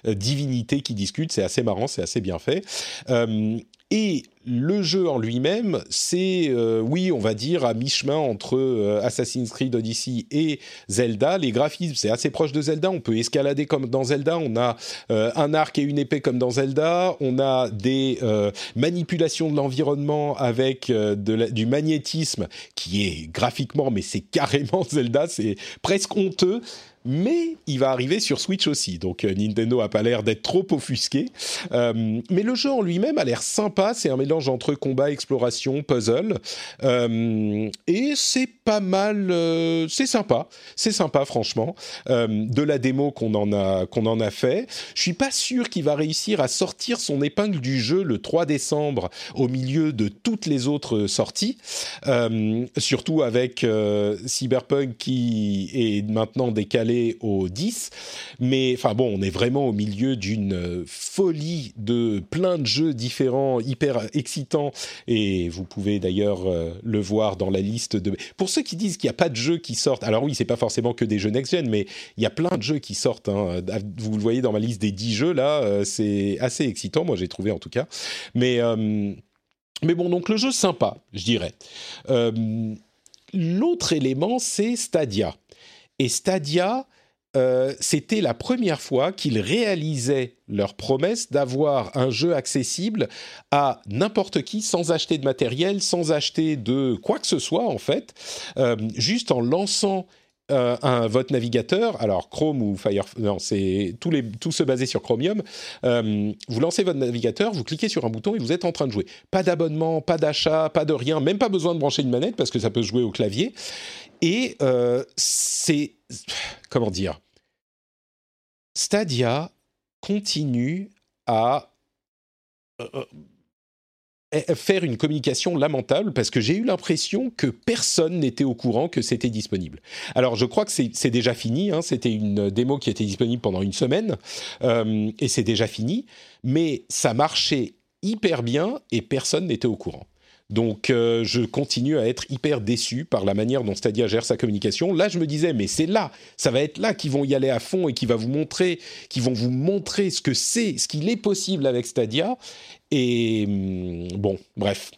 euh, divinités qui discutent. C'est assez marrant, c'est assez bien fait. Euh, et le jeu en lui-même, c'est, euh, oui, on va dire, à mi-chemin entre Assassin's Creed Odyssey et Zelda. Les graphismes, c'est assez proche de Zelda. On peut escalader comme dans Zelda. On a un arc et une épée comme dans Zelda. On a des manipulations de l'environnement avec du magnétisme qui est graphiquement, mais c'est carrément Zelda. C'est presque honteux mais il va arriver sur Switch aussi. Donc Nintendo a pas l'air d'être trop offusqué. mais le jeu en lui-même a l'air sympa. C'est un mélange entre combat, exploration, puzzle, et c'est pas mal. c'est sympa. C'est sympa, franchement. de la démo qu'on en a qu'on fait. Je suis pas sûr qu'il va réussir à sortir son épingle du jeu le 3 décembre au milieu de toutes les autres sorties, euh, surtout avec euh, Cyberpunk qui est maintenant décalé au 10. Mais enfin bon, on est vraiment au milieu d'une folie de plein de jeux différents, hyper excitants, et vous pouvez d'ailleurs euh, le voir dans la liste de. Pour ceux qui disent qu'il n'y a pas de jeux qui sortent, alors oui, c'est pas forcément que des jeux next-gen, mais il y a plein de jeux qui sortent. Hein. Vous le voyez dans ma liste des 10 jeux là, c'est assez excitant. Moi, j'ai trouvé en tout cas. Mais, euh, mais bon, donc le jeu sympa, je dirais. Euh, l'autre élément, c'est Stadia. Et Stadia, euh, c'était la première fois qu'ils réalisaient leur promesse d'avoir un jeu accessible à n'importe qui sans acheter de matériel, sans acheter de quoi que ce soit en fait, juste en lançant euh, un, votre navigateur, alors Chrome ou Firefox, non, c'est tous les, tout se baser sur Chromium. Euh, vous lancez votre navigateur, vous cliquez sur un bouton et vous êtes en train de jouer. Pas d'abonnement, pas d'achat, pas de rien, même pas besoin de brancher une manette parce que ça peut jouer au clavier. Et euh, c'est comment dire, Stadia continue à faire une communication lamentable parce que j'ai eu l'impression que personne n'était au courant que c'était disponible. Alors je crois que c'est déjà fini, hein. c'était une démo qui était disponible pendant une semaine euh, et c'est déjà fini, mais ça marchait hyper bien et personne n'était au courant. Donc euh, je continue à être hyper déçu par la manière dont Stadia gère sa communication. Là, je me disais, mais c'est là, ça va être là qu'ils vont y aller à fond et qui va vous montrer, qui vont vous montrer ce que c'est, ce qu'il est possible avec Stadia. Et hum, bon, bref,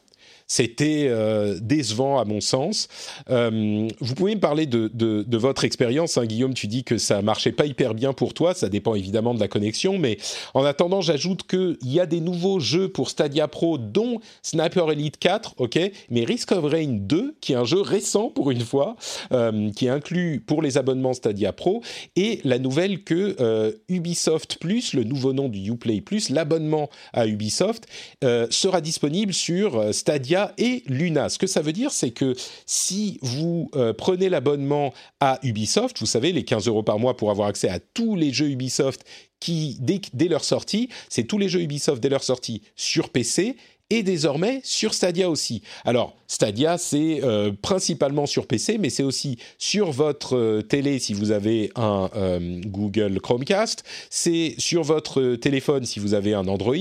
c'était euh, décevant à mon sens. Euh, vous pouvez me parler de, votre expérience, hein, Guillaume. Tu dis que ça marchait pas hyper bien pour toi. Ça dépend évidemment de la connexion, mais en attendant, j'ajoute qu'il y a des nouveaux jeux pour Stadia Pro, dont Sniper Elite 4, ok, mais Risk of Rain 2, qui est un jeu récent pour une fois, euh, qui est inclus pour les abonnements Stadia Pro, et la nouvelle que Ubisoft Plus, le nouveau nom du Uplay Plus, l'abonnement à Ubisoft, sera disponible sur Stadia et Luna. Ce que ça veut dire, c'est que si vous euh, prenez l'abonnement à Ubisoft, vous savez, les 15 euros par mois pour avoir accès à tous les jeux Ubisoft qui, dès, dès leur sortie, c'est tous les jeux Ubisoft dès leur sortie sur PC et désormais sur Stadia aussi. Alors, Stadia, c'est euh, principalement sur PC, mais c'est aussi sur votre euh, télé si vous avez un euh, Google Chromecast, c'est sur votre téléphone si vous avez un Android,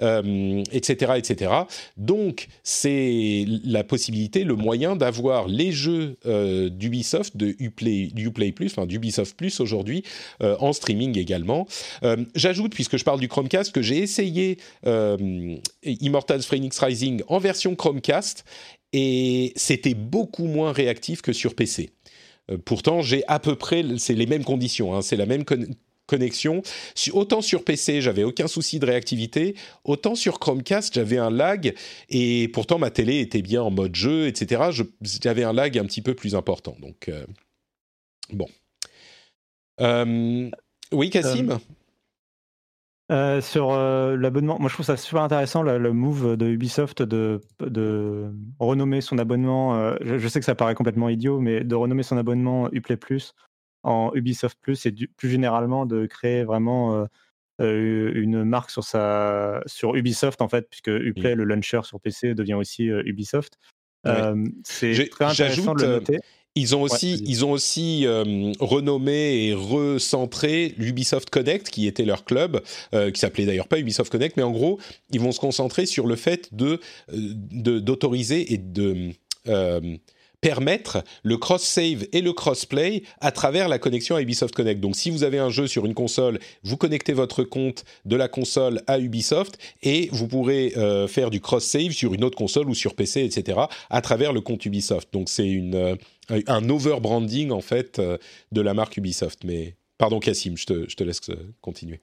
etc., etc. Donc, c'est la possibilité, le moyen d'avoir les jeux d'Ubisoft, de Uplay, Uplay Plus, enfin d'Ubisoft Plus aujourd'hui, en streaming également. J'ajoute, puisque je parle du Chromecast, que j'ai essayé Immortals Phoenix Rising en version Chromecast et c'était beaucoup moins réactif que sur PC. Euh, pourtant, j'ai à peu près, c'est les mêmes conditions, hein, c'est la même connexion. Autant sur PC, j'avais aucun souci de réactivité, autant sur Chromecast, j'avais un lag, et pourtant ma télé était bien en mode jeu, etc. J'avais un lag un petit peu plus important. Donc, euh, bon. Euh, oui, Cassim? Euh, sur euh, l'abonnement, moi je trouve ça super intéressant le, move de Ubisoft de, de renommer son abonnement. Euh, je, sais que ça paraît complètement idiot, mais de renommer son abonnement Uplay Plus en Ubisoft Plus et plus généralement de créer vraiment une marque sur, sa, sur Ubisoft en fait, puisque Uplay, le launcher sur PC, devient aussi Ubisoft. c'est très intéressant de le noter. Ils ont aussi, ils ont aussi euh, renommé et recentré l'Ubisoft Connect, qui était leur club, euh, qui s'appelait d'ailleurs pas Ubisoft Connect, mais en gros, ils vont se concentrer sur le fait de euh, d'autoriser et de permettre le cross-save et le cross-play à travers la connexion à Ubisoft Connect. Donc si vous avez un jeu sur une console, vous connectez votre compte de la console à Ubisoft et vous pourrez euh, faire du cross-save sur une autre console ou sur PC, etc. à travers le compte Ubisoft. Donc c'est euh, un over-branding en fait euh, de la marque Ubisoft. Mais pardon Cassim, je te laisse continuer.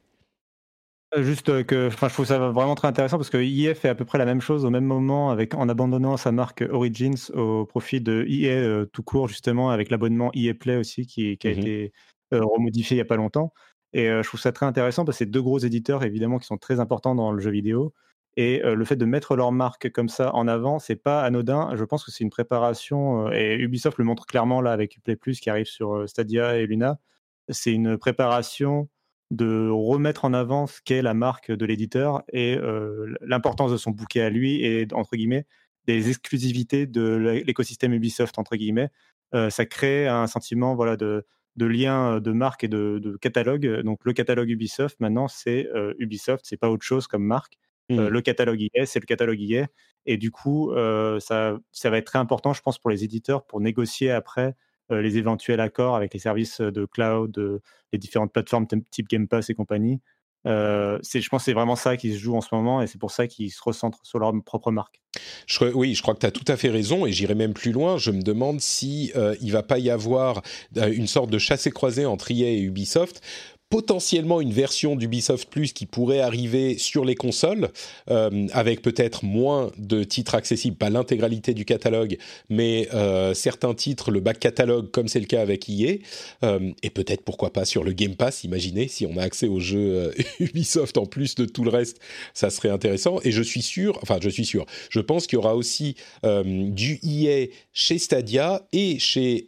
Juste que je trouve ça vraiment très intéressant parce que EA fait à peu près la même chose au même moment avec, en abandonnant sa marque Origins au profit de EA euh, tout court, justement, avec l'abonnement EA Play aussi qui, qui a mmh été remodifié il n'y a pas longtemps. Et je trouve ça très intéressant parce que c'est deux gros éditeurs évidemment qui sont très importants dans le jeu vidéo. Et le fait de mettre leur marque comme ça en avant, c'est pas anodin. Je pense que c'est une préparation, et Ubisoft le montre clairement là avec Uplay Plus qui arrive sur Stadia et Luna. C'est une préparation de remettre en avant ce qu'est la marque de l'éditeur et l'importance de son bouquet à lui et entre guillemets des exclusivités de l'écosystème Ubisoft entre guillemets. ça crée un sentiment voilà de, de lien de marque et de, catalogue. Donc le catalogue Ubisoft maintenant c'est Ubisoft, c'est pas autre chose comme marque. Mmh. le catalogue y est, c'est le catalogue y est. Et du coup, ça, ça va être très important, je pense, pour les éditeurs pour négocier après les éventuels accords avec les services de cloud, les différentes plateformes type Game Pass et compagnie. je pense que c'est vraiment ça qui se joue en ce moment et c'est pour ça qu'ils se recentrent sur leur propre marque. oui, je crois que tu as tout à fait raison et j'irai même plus loin. Je me demande si il va pas y avoir une sorte de chassé-croisé entre EA et Ubisoft potentiellement une version d'Ubisoft Plus qui pourrait arriver sur les consoles, euh, avec peut-être moins de titres accessibles, pas l'intégralité du catalogue, mais euh, certains titres, le back catalogue, comme c'est le cas avec EA, euh, et peut-être pourquoi pas sur le Game Pass, imaginez, si on a accès aux jeux Ubisoft en plus de tout le reste, ça serait intéressant. Et je suis sûr, enfin je suis sûr, je pense qu'il y aura aussi du EA chez Stadia et chez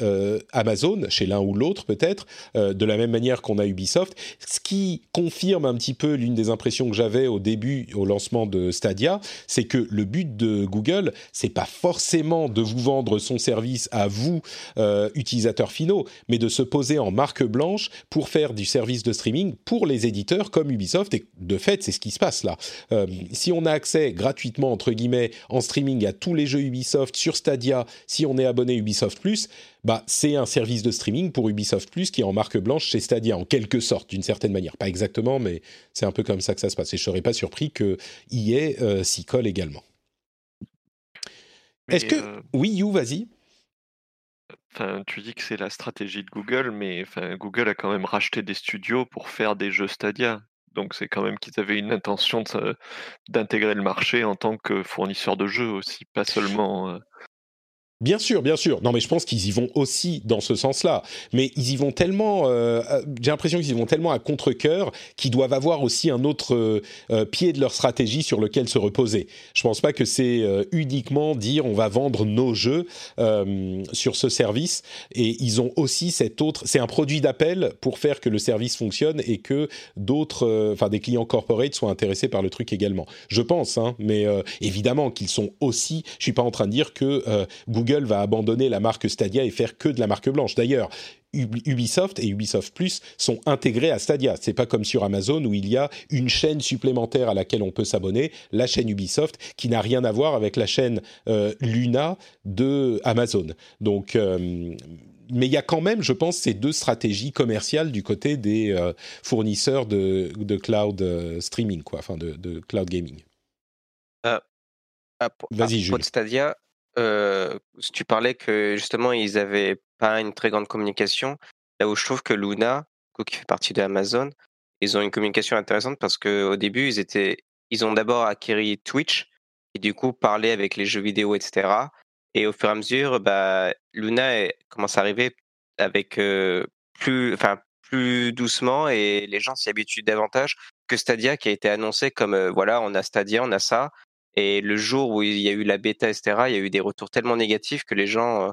Amazon, chez l'un ou l'autre peut-être, de la même manière qu'on a Ubisoft ce qui confirme un petit peu l'une des impressions que j'avais au début, au lancement de Stadia, c'est que le but de Google, c'est pas forcément de vous vendre son service à vous, euh, utilisateurs finaux, mais de se poser en marque blanche pour faire du service de streaming pour les éditeurs comme Ubisoft. Et de fait, c'est ce qui se passe là. Euh, si on a accès gratuitement, entre guillemets, en streaming à tous les jeux Ubisoft sur Stadia, si on est abonné Ubisoft Plus, bah, c'est un service de streaming pour Ubisoft Plus qui est en marque blanche chez Stadia, en quelque sorte, d'une certaine manière. Pas exactement, mais c'est un peu comme ça que ça se passe. Et je ne serais pas surpris que EA euh, s'y colle également. Est-ce que... Euh, oui, You, vas-y. Enfin, tu dis que c'est la stratégie de Google, mais enfin, Google a quand même racheté des studios pour faire des jeux Stadia. Donc c'est quand même qu'ils avaient une intention d'intégrer le marché en tant que fournisseur de jeux aussi, pas seulement. Euh, Bien sûr, bien sûr. Non, mais je pense qu'ils y vont aussi dans ce sens-là. Mais ils y vont tellement. Euh, euh, j'ai l'impression qu'ils y vont tellement à contre-cœur qu'ils doivent avoir aussi un autre euh, pied de leur stratégie sur lequel se reposer. Je pense pas que c'est uniquement dire on va vendre nos jeux sur ce service. Et ils ont aussi cet autre. C'est un produit d'appel pour faire que le service fonctionne et que d'autres, enfin des clients corporate soient intéressés par le truc également. Je pense, hein. Mais évidemment qu'ils sont aussi. Je suis pas en train de dire que Google Google va abandonner la marque Stadia et faire que de la marque blanche. D'ailleurs, Ubisoft et Ubisoft Plus sont intégrés à Stadia. C'est pas comme sur Amazon où il y a une chaîne supplémentaire à laquelle on peut s'abonner, la chaîne Ubisoft, qui n'a rien à voir avec la chaîne euh, Luna de Amazon. Donc euh, mais il y a quand même, je pense, ces deux stratégies commerciales du côté des euh, fournisseurs de, cloud streaming, quoi, enfin de, cloud gaming. Vas-y, Jules. Stadia, euh, tu parlais que justement ils avaient pas une très grande communication. Là où je trouve que Luna, qui fait partie de Amazon, ils ont une communication intéressante parce qu'au début ils étaient, ils ont d'abord acquis Twitch et du coup parlé avec les jeux vidéo, etc. Et au fur et à mesure, bah, Luna commence à arriver avec plus, enfin plus doucement et les gens s'y habituent davantage que Stadia qui a été annoncé comme voilà on a Stadia, on a ça et le jour où il y a eu la bêta, etc., il y a eu des retours tellement négatifs que les gens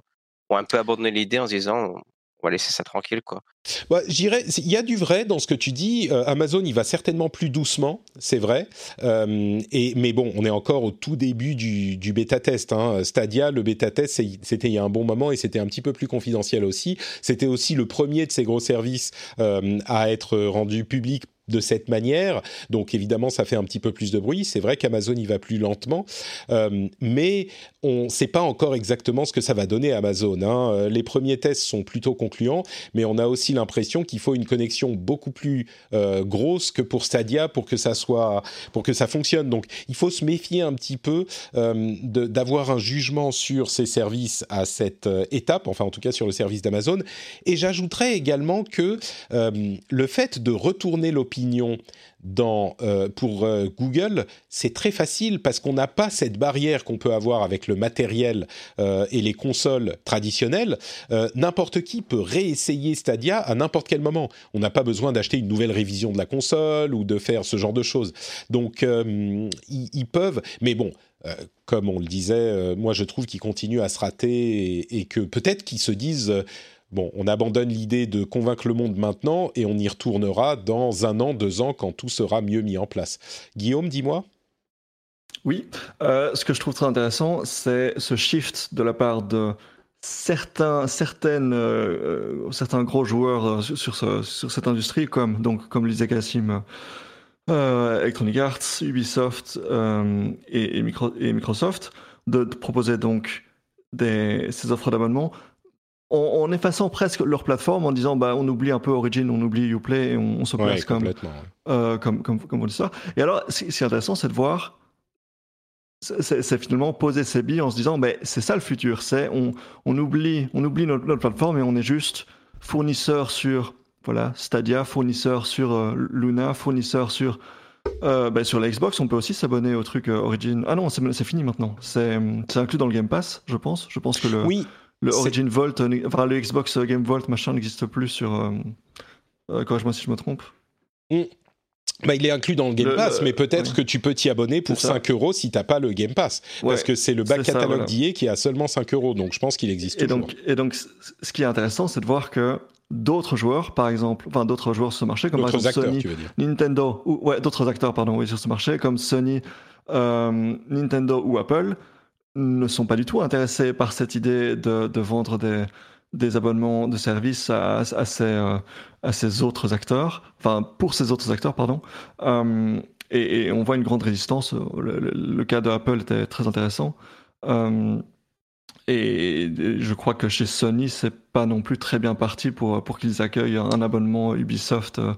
ont un peu abandonné l'idée en se disant on va laisser ça tranquille, quoi. Bah, J'irais, il y a du vrai dans ce que tu dis. Amazon, il va certainement plus doucement, c'est vrai. et mais bon, on est encore au tout début du, du bêta test. Hein. Stadia, le bêta test, c'était il y a un bon moment et c'était un petit peu plus confidentiel aussi. C'était aussi le premier de ces gros services à être rendu public de cette manière. Donc évidemment, ça fait un petit peu plus de bruit. C'est vrai qu'Amazon y va plus lentement, euh, mais on ne sait pas encore exactement ce que ça va donner Amazon. Hein. Euh, les premiers tests sont plutôt concluants, mais on a aussi l'impression qu'il faut une connexion beaucoup plus euh, grosse que pour Stadia pour que ça soit, pour que ça fonctionne. Donc il faut se méfier un petit peu d'avoir un jugement sur ces services à cette étape, enfin en tout cas sur le service d'Amazon. Et j'ajouterais également que le fait de retourner l'opinion dans, euh, pour euh, Google, c'est très facile parce qu'on n'a pas cette barrière qu'on peut avoir avec le matériel euh, et les consoles traditionnelles. n'importe qui peut réessayer Stadia à n'importe quel moment. On n'a pas besoin d'acheter une nouvelle révision de la console ou de faire ce genre de choses. Donc, ils, peuvent. Mais bon. comme on le disait, moi je trouve qu'ils continuent à se rater et que peut-être qu'ils se disent bon, on abandonne l'idée de convaincre le monde maintenant et on y retournera dans un an, deux ans, quand tout sera mieux mis en place. Guillaume, dis-moi. Oui, euh, ce que je trouve très intéressant, c'est ce shift de la part de certains, euh, certains gros joueurs euh, sur, sur, cette industrie, comme, donc, comme Cassim, Electronic Arts, Ubisoft et, et, Microsoft, de, proposer donc des, ces offres d'abonnement en, effaçant presque leur plateforme, en disant bah, on oublie un peu Origin, on oublie Uplay, et on, se place comme, euh, comme, comme, comme, ça. Et alors, ce qui est intéressant, c'est de voir, c'est finalement poser ses billes en se disant bah, c'est ça le futur, c'est on, on, oublie, on oublie notre, plateforme et on est juste fournisseur sur voilà, Stadia, fournisseur sur euh, Luna, fournisseur sur. Euh, bah, sur la Xbox, on peut aussi s'abonner au truc Origin. Ah non, c'est fini maintenant. C'est inclus dans le Game Pass, je pense. Je pense que le. Oui, le Origin Vault, euh, enfin le Xbox Game Vault machin n'existe plus sur. Euh, euh, corrige-moi si je me trompe. Mm. Bah, il est inclus dans le Game Pass, mais peut-être que tu peux t'y abonner pour 5 euros si t'as pas le Game Pass. parce que c'est le back catalogue d'IA qui a seulement 5 euros, donc je pense qu'il existe et Donc, et donc, ce qui est intéressant, c'est de voir que d'autres joueurs, par exemple, enfin d'autres joueurs sur ce marché, comme par exemple acteurs, Sony, Nintendo, ou ouais, d'autres acteurs, pardon, oui, sur ce marché, comme Sony, Nintendo ou Apple, ne sont pas du tout intéressés par cette idée de, vendre des, abonnements de services à, à, ces, euh, à, ces, autres acteurs, enfin pour ces autres acteurs, pardon. Euh, et, on voit une grande résistance. Le, le, cas de Apple était très intéressant. Euh, et je crois que chez Sony, c'est pas non plus très bien parti pour, pour qu'ils accueillent un abonnement Ubisoft euh,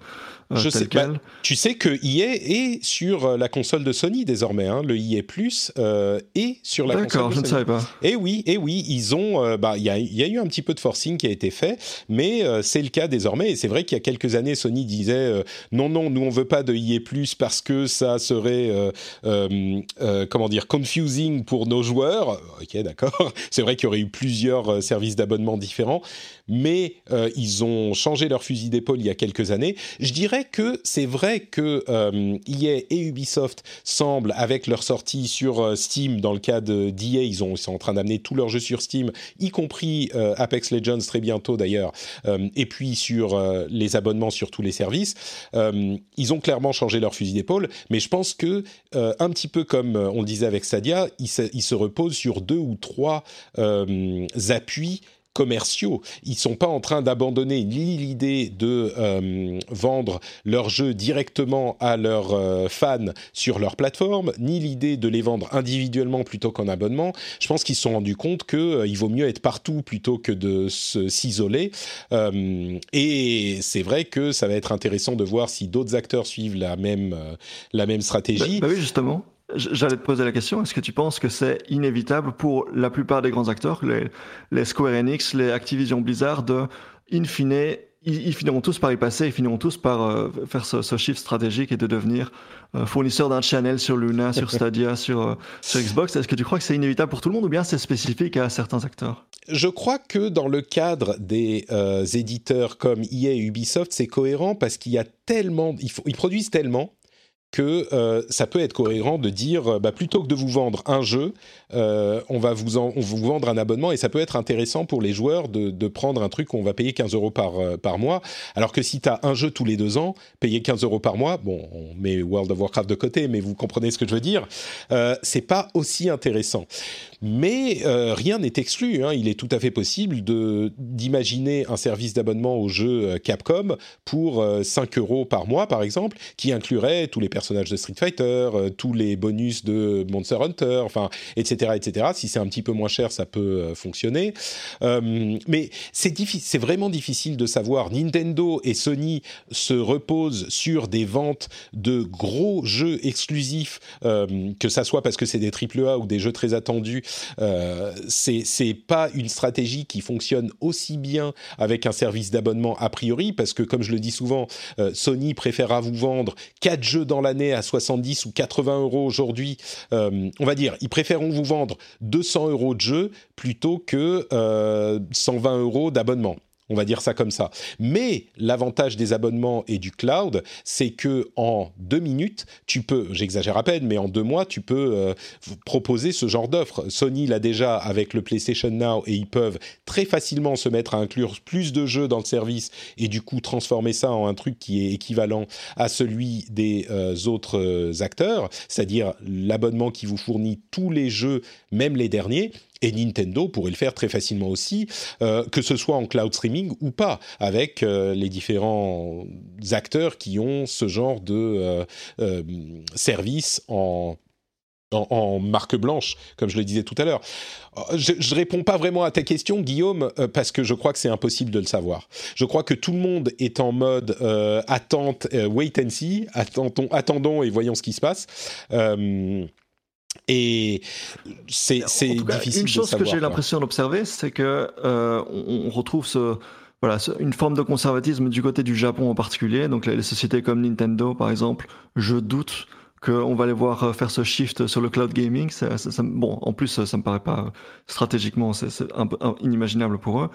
euh, je sais, bah, tu sais que EA est sur euh, la console de Sony désormais, hein, le EA Plus euh, est sur la console. D'accord, je ne savais pas. Et oui, et oui, ils ont, bah, il y, a, y, a, eu un petit peu de forcing qui a été fait, mais c'est le cas désormais. Et c'est vrai qu'il y a quelques années, Sony disait non, non, nous on veut pas de EA Plus parce que ça serait, comment dire, confusing pour nos joueurs. Ok, d'accord. C'est vrai qu'il y aurait eu plusieurs services d'abonnement différents, mais euh, ils ont changé leur fusil d'épaule il y a quelques années. Je dirais que c'est vrai que euh, EA et Ubisoft semblent, avec leur sortie sur euh, Steam, dans le cas d'EA, ils, ils sont en train d'amener tous leurs jeux sur Steam, y compris euh, Apex Legends très bientôt d'ailleurs, et puis sur les abonnements sur tous les services. ils ont clairement changé leur fusil d'épaule, mais je pense que un petit peu comme on le disait avec Stadia, ils se, ils se reposent sur deux ou trois appuis commerciaux. Ils sont pas en train d'abandonner ni l'idée de euh, vendre leurs jeux directement à leurs euh, fans sur leur plateforme, ni l'idée de les vendre individuellement plutôt qu'en abonnement. Je pense qu'ils se sont rendus compte qu'il euh, vaut mieux être partout plutôt que de s'isoler. et c'est vrai que ça va être intéressant de voir si d'autres acteurs suivent la même, la même stratégie. Bah, bah oui, justement. J'allais te poser la question, est-ce que tu penses que c'est inévitable pour la plupart des grands acteurs, les, les Square Enix, les Activision Blizzard, de, in fine, ils, finiront tous par y passer, ils finiront tous par euh, faire ce, ce, shift stratégique et de devenir euh, fournisseur d'un channel sur Luna, sur Stadia, sur, euh, sur Xbox. Est-ce que tu crois que c'est inévitable pour tout le monde ou bien c'est spécifique à certains acteurs? Je crois que dans le cadre des éditeurs comme EA et Ubisoft, c'est cohérent parce qu'il y a tellement, ils, ils produisent tellement que euh, ça peut être cohérent de dire, euh, bah, plutôt que de vous vendre un jeu, euh, on va vous, en, vous vendre un abonnement et ça peut être intéressant pour les joueurs de, prendre un truc qu'on va payer 15 euros par, par mois. Alors que si tu as un jeu tous les deux ans, payer 15 euros par mois, bon, on met World of Warcraft de côté, mais vous comprenez ce que je veux dire, c'est pas aussi intéressant. Mais rien n'est exclu. Hein. Il est tout à fait possible d'imaginer un service d'abonnement au jeu Capcom pour 5 euros par mois, par exemple, qui inclurait tous les personnages personnages de Street Fighter, euh, tous les bonus de Monster Hunter, enfin, etc., etc. Si c'est un petit peu moins cher, ça peut euh, fonctionner. Euh, mais c'est c'est vraiment difficile de savoir. Nintendo et Sony se reposent sur des ventes de gros jeux exclusifs, que ça soit parce que c'est des AAA ou des jeux très attendus. c'est c'est pas une stratégie qui fonctionne aussi bien avec un service d'abonnement a priori, parce que comme je le dis souvent, Sony préférera vous vendre 4 jeux dans l'année à 70 ou 80 euros aujourd'hui, euh, on va dire, ils préféreront vous vendre 200 euros de jeux plutôt que 120 euh, euros d'abonnement. On va dire ça comme ça. Mais l'avantage des abonnements et du cloud, c'est que en deux minutes, tu peux, j'exagère à peine, mais en deux mois, tu peux euh, proposer ce genre d'offre. Sony l'a déjà avec le PlayStation Now et ils peuvent très facilement se mettre à inclure plus de jeux dans le service et du coup transformer ça en un truc qui est équivalent à celui des euh, autres euh, acteurs, c'est-à-dire l'abonnement qui vous fournit tous les jeux, même les derniers et Nintendo pourrait le faire très facilement aussi, euh, que ce soit en cloud streaming ou pas, avec euh, les différents acteurs qui ont ce genre de euh, service en, en, marque blanche, comme je le disais tout à l'heure. Je ne réponds pas vraiment à ta question, Guillaume, parce que je crois que c'est impossible de le savoir. Je crois que tout le monde est en mode attente, wait and see, attendons, attendons et voyons ce qui se passe. Et c'est difficile Une chose que j'ai l'impression d'observer, c'est que euh, on, retrouve ce, voilà, une forme de conservatisme du côté du Japon en particulier. Donc les, sociétés comme Nintendo, par exemple, je doute qu'on va les voir euh, faire ce shift sur le cloud gaming. bon, en plus, ça me paraît pas stratégiquement, c'est un peu inimaginable pour eux.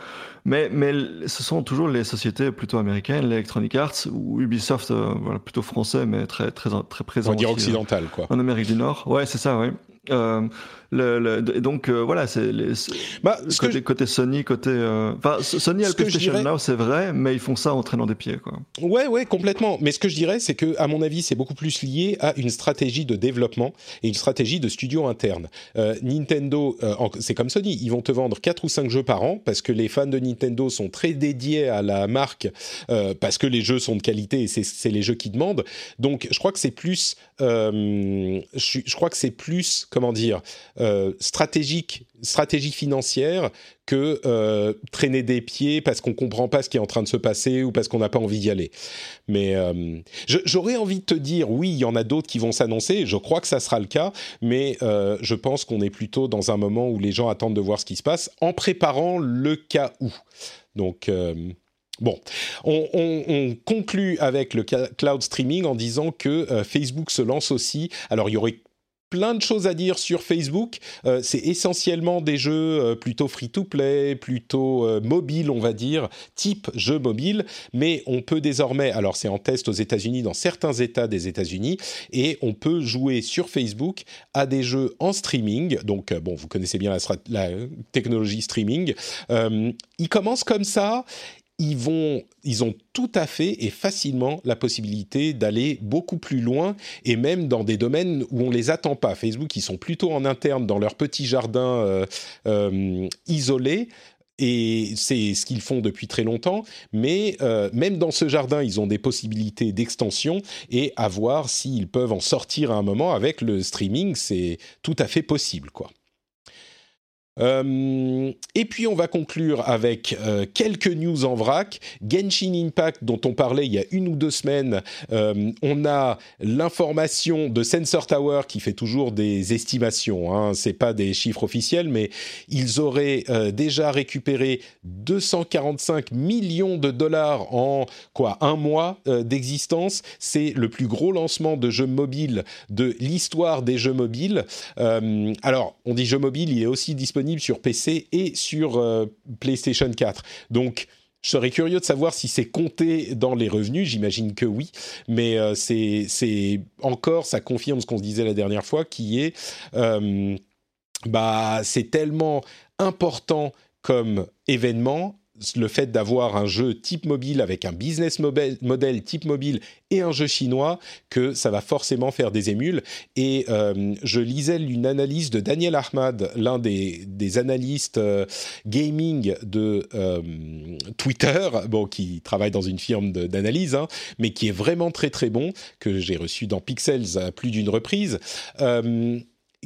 Mais, mais ce sont toujours les sociétés plutôt américaines, l'Electronic Arts ou Ubisoft, euh, voilà, plutôt français, mais très très très présent. On va dire occidental, quoi. En Amérique du Nord. Ouais, c'est ça, oui. Euh, le, donc euh, voilà, c'est bah, côté, côté, Sony, côté euh, enfin Sony a le PlayStation dirais... Now, c'est vrai, mais ils font ça en traînant des pieds, quoi. Ouais, ouais, complètement. Mais ce que je dirais, c'est que à mon avis, c'est beaucoup plus lié à une stratégie de développement et une stratégie de studio interne. Nintendo, c'est comme Sony, ils vont te vendre 4 ou 5 jeux par an parce que les fans de Nintendo sont très dédiés à la marque parce que les jeux sont de qualité et c'est les jeux qui demandent. Donc, je crois que c'est plus, je, je crois que c'est plus comment dire, euh, stratégique, stratégie financière que euh, traîner des pieds parce qu'on comprend pas ce qui est en train de se passer ou parce qu'on n'a pas envie d'y aller. Mais euh, j'aurais envie de te dire, oui, il y en a d'autres qui vont s'annoncer. Je crois que ça sera le cas, mais je pense qu'on est plutôt dans un moment où les gens attendent de voir ce qui se passe en préparant le cas où. Donc Bon, on, on, conclut avec le cloud streaming en disant que Facebook se lance aussi. Alors, il y aurait plein de choses à dire sur Facebook. Euh, c'est essentiellement des jeux euh, plutôt free-to-play, plutôt euh, mobile, on va dire, type jeu mobile. Mais on peut désormais, alors c'est en test aux États-Unis, dans certains États des États-Unis, et on peut jouer sur Facebook à des jeux en streaming. Donc, bon, vous connaissez bien la, la technologie streaming. il commence comme ça ils, vont, ils ont tout à fait et facilement la possibilité d'aller beaucoup plus loin et même dans des domaines où on les attend pas. Facebook, ils sont plutôt en interne dans leur petit jardin euh, euh, isolé. Et c'est ce qu'ils font depuis très longtemps, mais euh, même dans ce jardin, ils ont des possibilités d'extension et à voir s'ils peuvent en sortir à un moment avec le streaming, c'est tout à fait possible, quoi. Euh, et puis on va conclure avec euh, quelques news en vrac. Genshin Impact dont on parlait il y a une ou deux semaines, euh, on a l'information de Sensor Tower qui fait toujours des estimations, hein, c'est pas des chiffres officiels, mais ils auraient déjà récupéré 245 millions de dollars en quoi un mois d'existence. C'est le plus gros lancement de jeux mobiles de l'histoire des jeux mobiles. alors on dit jeux mobiles, il est aussi disponible sur PC et sur euh, PlayStation 4. Donc, je serais curieux de savoir si c'est compté dans les revenus, j'imagine que oui, mais euh, c'est encore, ça confirme ce qu'on se disait la dernière fois, qui est, euh, bah, c'est tellement important comme événement le fait d'avoir un jeu type mobile avec un business model, type mobile et un jeu chinois que ça va forcément faire des émules. Et euh, je lisais une analyse de Daniel Ahmad, l'un des, analystes euh, gaming de euh, Twitter, bon, qui travaille dans une firme d'analyse, hein, mais qui est vraiment très très bon, que j'ai reçu dans Pixels à plus d'une reprise.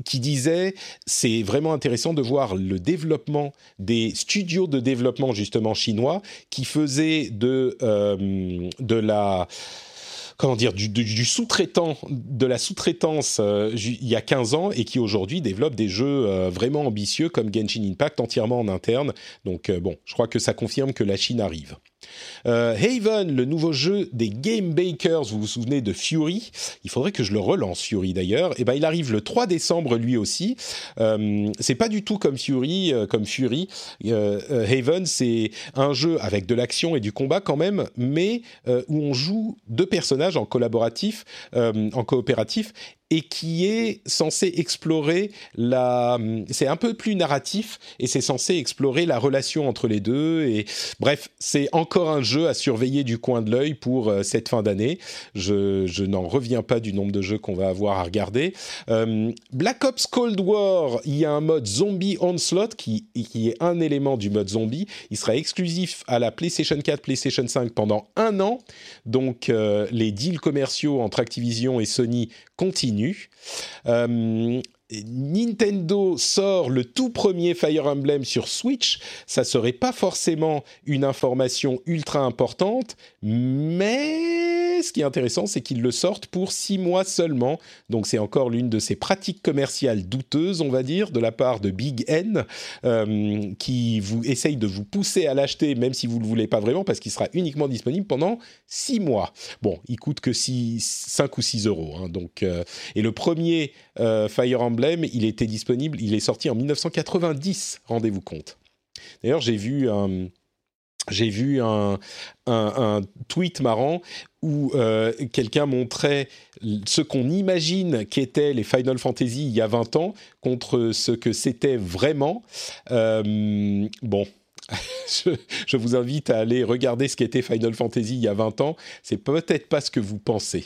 Qui disait c'est vraiment intéressant de voir le développement des studios de développement justement chinois qui faisaient de euh, de la comment dire du, sous-traitant de la sous-traitance euh, il y a 15 ans et qui aujourd'hui développent des jeux euh, vraiment ambitieux comme Genshin Impact entièrement en interne. Donc bon je crois que ça confirme que la Chine arrive euh, Haven, le nouveau jeu des Game Bakers, vous vous souvenez de Fury? Il faudrait que je le relance, Fury d'ailleurs. Et ben, il arrive le 3 décembre lui aussi. Euh, c'est pas du tout comme Fury, euh, comme Fury. Haven, c'est un jeu avec de l'action et du combat quand même, mais où on joue deux personnages en collaboratif, en coopératif, et qui est censé explorer la. C'est un peu plus narratif et c'est censé explorer la relation entre les deux. Et bref, c'est encore un jeu à surveiller du coin de l'œil pour euh, cette fin d'année. Je, je n'en reviens pas du nombre de jeux qu'on va avoir à regarder. Euh, Black Ops Cold War, il y a un mode Zombie Onslaught qui, qui est un élément du mode zombie. Il sera exclusif à la PlayStation 4, PlayStation 5 pendant un an. Donc euh, les deals commerciaux entre Activision et Sony continuent. Euh, Nintendo sort le tout premier Fire Emblem sur Switch. Ça serait pas forcément une information ultra importante, mais ce qui est intéressant, c'est qu'ils le sortent pour six mois seulement. Donc c'est encore l'une de ces pratiques commerciales douteuses, on va dire, de la part de Big N, euh, qui vous essaye de vous pousser à l'acheter, même si vous ne le voulez pas vraiment, parce qu'il sera uniquement disponible pendant six mois. Bon, il coûte que 6, 5 ou 6 euros. hein, donc, euh, et le premier euh, Fire Emblem, il était disponible, il est sorti en 1990, rendez-vous compte. D'ailleurs, j'ai vu un, j'ai vu un- un tweet marrant où euh, quelqu'un montrait ce qu'on imagine qu'étaient les Final Fantasy il y a 20 ans contre ce que c'était vraiment. Euh, bon. Je, je vous invite à aller regarder ce qu'était Final Fantasy il y a 20 ans. C'est peut-être pas ce que vous pensez.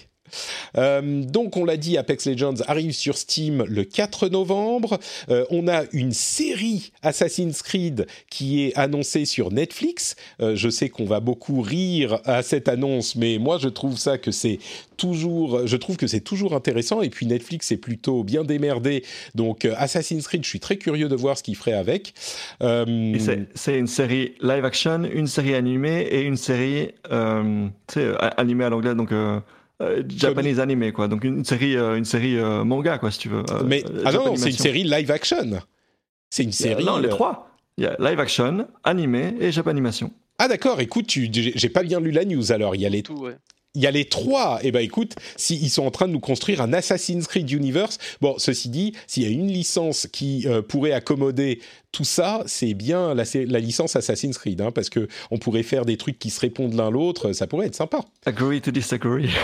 Euh, donc, on l'a dit, Apex Legends arrive sur Steam le 4 novembre. Euh, on a une série Assassin's Creed qui est annoncée sur Netflix. Euh, je sais qu'on va beaucoup rire à cette annonce, mais moi, je trouve ça que c'est toujours, je trouve que c'est toujours intéressant. Et puis Netflix est plutôt bien démerdé. Donc, Assassin's Creed, je suis très curieux de voir ce qu'il ferait avec. C'est- une série live action, une série animée et une série animée à l'anglais, donc euh, Japanese animé, quoi. Donc une série, euh, une série euh, manga, quoi, si tu veux. euh, mais euh, ah non, c'est une série live action. C'est une série. Non, les trois. Il y a live action, animé et Japanimation. Ah d'accord, écoute, tu- j'ai j'ai pas bien lu la news alors. Il y a les, Tout, ouais. Il y a les trois. Eh ben écoute, si ils sont en train de nous construire un Assassin's Creed Universe. Bon, ceci dit, s'il y a une licence qui euh, pourrait accommoder tout ça, c'est bien la licence Assassin's Creed, hein, parce que on pourrait faire des trucs qui se répondent l'un l'autre. Ça pourrait être sympa. Agree to disagree.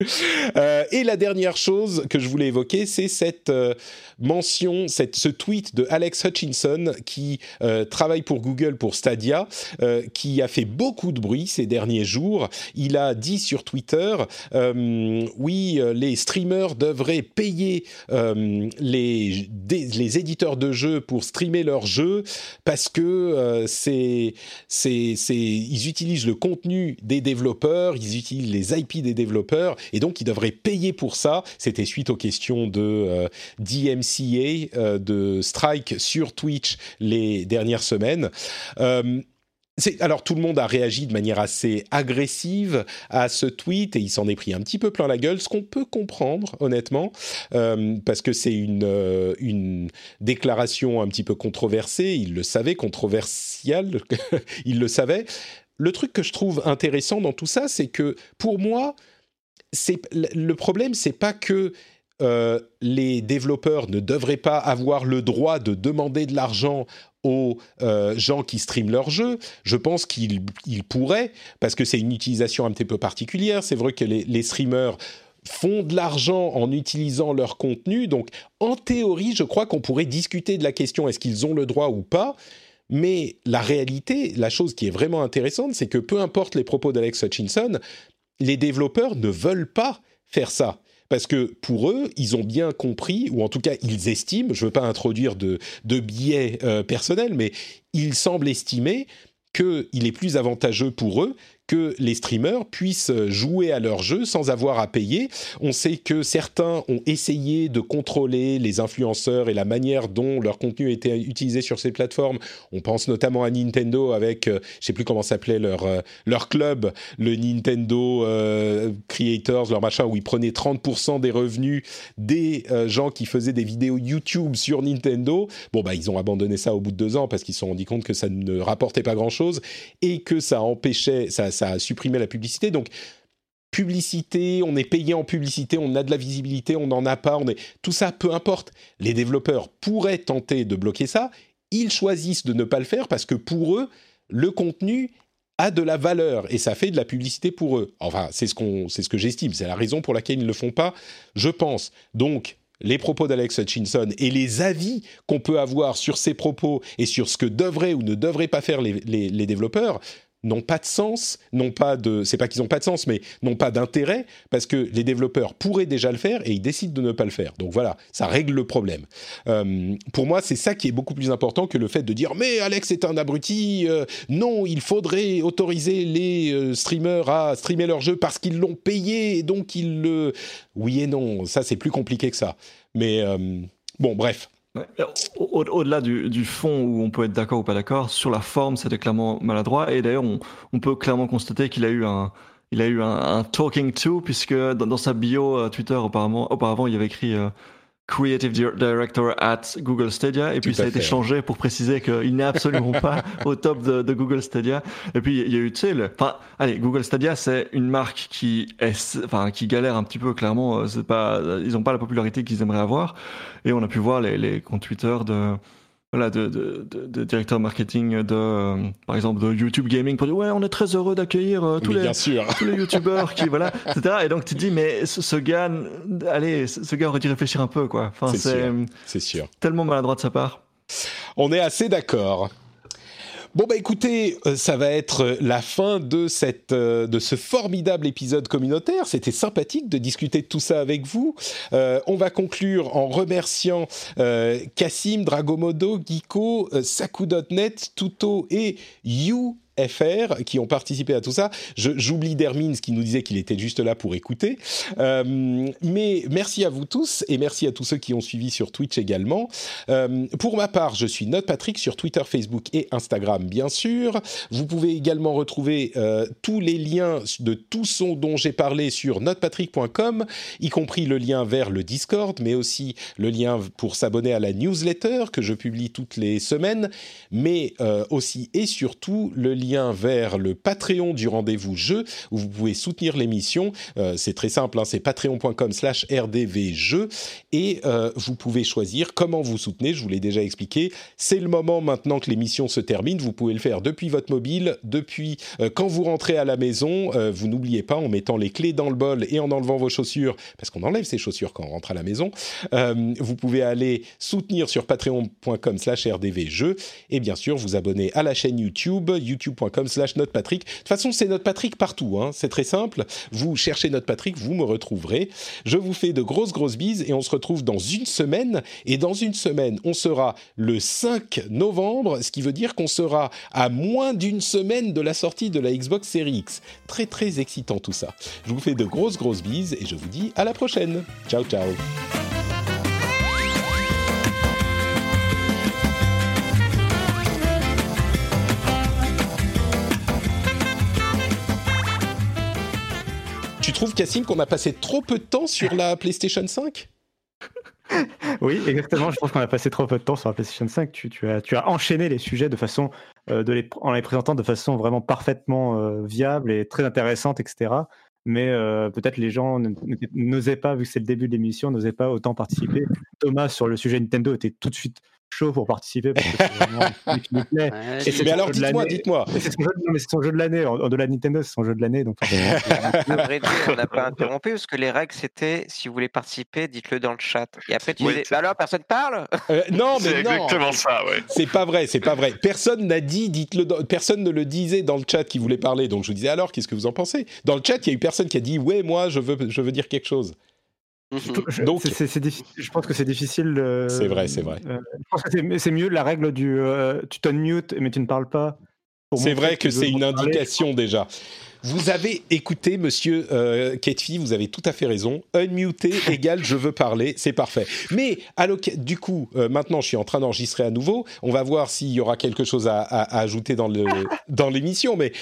Euh, et la dernière chose que je voulais évoquer, c'est cette euh, mention, cette, ce tweet de Alex Hutchinson qui euh, travaille pour Google pour Stadia, euh, qui a fait beaucoup de bruit ces derniers jours. Il a dit sur Twitter, euh, oui, euh, les streamers devraient payer euh, les, les éditeurs de jeux pour streamer leurs jeux parce que euh, c'est, c'est, c'est, ils utilisent le contenu des développeurs, ils utilisent les IP des développeurs, et donc ils devraient payer pour ça. C'était suite aux questions de euh, DMCA, euh, de Strike sur Twitch les dernières semaines. Euh, alors tout le monde a réagi de manière assez agressive à ce tweet et il s'en est pris un petit peu plein la gueule, ce qu'on peut comprendre honnêtement, parce que c'est une, déclaration un petit peu controversée, il le savait, controversiale, il le savait. Le truc que je trouve intéressant dans tout ça, c'est que pour moi, le problème, c'est pas que euh, les développeurs ne devraient pas avoir le droit de demander de l'argent aux euh, gens qui streament leurs jeux. Je pense qu'ils ils pourraient, parce que c'est une utilisation un petit peu particulière. C'est vrai que les, les streamers font de l'argent en utilisant leur contenu. Donc, en théorie, je crois qu'on pourrait discuter de la question est-ce qu'ils ont le droit ou pas. Mais la réalité, la chose qui est vraiment intéressante, c'est que peu importe les propos d'Alex Hutchinson, les développeurs ne veulent pas faire ça. Parce que pour eux, ils ont bien compris, ou en tout cas ils estiment, je ne veux pas introduire de, biais euh, personnels, mais ils semblent estimer qu'il est plus avantageux pour eux que les streamers puissent jouer à leur jeu sans avoir à payer. On sait que certains ont essayé de contrôler les influenceurs et la manière dont leur contenu était utilisé sur ces plateformes. On pense notamment à Nintendo avec, euh, je sais plus comment s'appelait leur euh, leur club, le Nintendo euh, Creators, leur machin où ils prenaient 30% des revenus des gens qui faisaient des vidéos YouTube sur Nintendo. Bon bah ils ont abandonné ça au bout de deux ans parce qu'ils se sont rendus compte que ça ne rapportait pas grand chose et que ça empêchait ça ça a supprimé la publicité. Donc, publicité, on est payé en publicité, on a de la visibilité, on n'en a pas, on est... tout ça, peu importe. Les développeurs pourraient tenter de bloquer ça, ils choisissent de ne pas le faire parce que pour eux, le contenu a de la valeur et ça fait de la publicité pour eux. Enfin, c'est ce, qu'on, ce que j'estime, c'est la raison pour laquelle ils ne le font pas, je pense. Donc, les propos d'Alex Hutchinson et les avis qu'on peut avoir sur ces propos et sur ce que devraient ou ne devraient pas faire les développeurs, n'ont pas de sens, n'ont pas de, c'est pas qu'ils n'ont pas de sens, mais n'ont pas d'intérêt parce que les développeurs pourraient déjà le faire et ils décident de ne pas le faire. Donc voilà, ça règle le problème. Euh, pour moi, c'est ça qui est beaucoup plus important que le fait de dire mais Alex est un abruti. Euh, non, il faudrait autoriser les euh, streamers à streamer leur jeu parce qu'ils l'ont payé et donc ils le. Oui et non, ça c'est plus compliqué que ça. Mais bon, bref. Au-delà du, fond où on peut être d'accord ou pas d'accord, sur la forme, c'était clairement maladroit. Et d'ailleurs, on, peut clairement constater qu'il a eu un, il a eu un, talking to, puisque dans, sa bio euh, Twitter, auparavant, auparavant, il avait écrit euh, Creative Director at Google Stadia, et puis ça a été changé pour préciser qu'il n'est absolument pas au top de, Google Stadia. Et puis il y a eu, tu sais, le, enfin, allez, Google Stadia, c'est une marque qui est, enfin, qui galère un petit peu, clairement. Euh, c'est pas, ils n'ont pas la popularité qu'ils aimeraient avoir. Et on a pu voir les, les comptes Twitter de, voilà, de, de, de, directeur marketing de, euh, par exemple, de YouTube Gaming pour dire ouais, on est très heureux d'accueillir euh, tous, les, tous les YouTubeurs qui, voilà, etc. Et donc tu te dis, mais ce, gars, allez, ce gars aurait dû réfléchir un peu, quoi. Enfin, c'est sûr. Tellement maladroit de sa part. On est assez d'accord. Bon bah écoutez, euh, ça va être euh, la fin de cette euh, de ce formidable épisode communautaire. C'était sympathique de discuter de tout ça avec vous. on va conclure en remerciant Cassim, Dragomodo, Geeko, Saku.net, Tuto et You FR qui ont participé à tout ça. J'oublie Dermins qui nous disait qu'il était juste là pour écouter. Euh, mais merci à vous tous et merci à tous ceux qui ont suivi sur Twitch également. Euh, pour ma part, je suis Note Patrick sur Twitter, Facebook et Instagram, bien sûr. Vous pouvez également retrouver euh, tous les liens de tout son dont j'ai parlé sur notepatrick.com, y compris le lien vers le Discord, mais aussi le lien pour s'abonner à la newsletter que je publie toutes les semaines, mais aussi et surtout le lien lien vers le Patreon du rendez-vous jeu où vous pouvez soutenir l'émission. Euh, c'est très simple, hein, c'est patreon.com slash rdvjeu et euh, vous pouvez choisir comment vous soutenez. Je vous l'ai déjà expliqué. C'est le moment maintenant que l'émission se termine. Vous pouvez le faire depuis votre mobile, depuis euh, quand vous rentrez à la maison. vous n'oubliez pas en mettant les clés dans le bol et en enlevant vos chaussures parce qu'on enlève ses chaussures quand on rentre à la maison. vous pouvez aller soutenir sur patreon.com slash rdvjeu et bien sûr vous abonner à la chaîne YouTube YouTube youtube.com slash. De toute façon, c'est Notepatrick partout, hein. c'est très simple. Vous cherchez Notepatrick, vous me retrouverez. Je vous fais de grosses, grosses bises et on se retrouve dans une semaine. Et dans une semaine, on sera le 5 novembre, ce qui veut dire qu'on sera à moins d'une semaine de la sortie de la Xbox Series X. Très, très excitant tout ça. Je vous fais de grosses, grosses bises et je vous dis à la prochaine. Ciao, ciao. Trouves, Cassim, qu'on a passé trop peu de temps sur la PlayStation 5 oui, exactement. Je pense qu'on a passé trop peu de temps sur la PlayStation 5. Tu, as, enchaîné les sujets de façon, euh, en les présentant de façon vraiment parfaitement euh, viable et très intéressante, etc. Mais euh, peut-être les gens n'osaient pas, vu que c'est le début de l'émission, n'osaient pas autant participer. Thomas, sur le sujet Nintendo, était tout de suite chaud pour participer parce que c'est vraiment un truc qui me plaît. Ouais, Et c'est Mais son alors, jeu de dites-moi, l'année. dites-moi. C'est son, jeu- non, mais c'est son jeu de l'année. En, en de la Nintendo, c'est son jeu de l'année. Donc, c'est- À vrai dire, on n'a pas interrompu parce que les règles c'était si vous voulez participer, dites-le dans le chat. Et après tu Oui, disais, c'est- bah alors personne parle? Euh, non, C'est mais non. exactement ça, ouais. C'est pas vrai, c'est pas vrai. Personne n'a dit, dites-le, dans- personne ne le disait dans le chat qui voulait parler. Donc je vous disais alors, qu'est-ce que vous en pensez? Dans le chat, il y a eu personne qui a dit, ouais, moi, je veux, je veux dire quelque chose. Je- Donc- c'est- c'est- c'est diffi- je pense que c'est difficile. euh, C'est vrai, c'est vrai. euh, je pense que c'est- mieux la règle du euh, tu t'unmute mais tu ne parles pas. C'est vrai que c'est une parler. indication déjà. Vous avez écouté, monsieur euh, Ketfi, vous avez tout à fait raison. Unmuté égale je veux parler, c'est parfait. Mais du coup, euh, maintenant je suis en train d'enregistrer à nouveau. On va voir s'il y aura quelque chose à, à- à ajouter dans le dans l'émission. Mais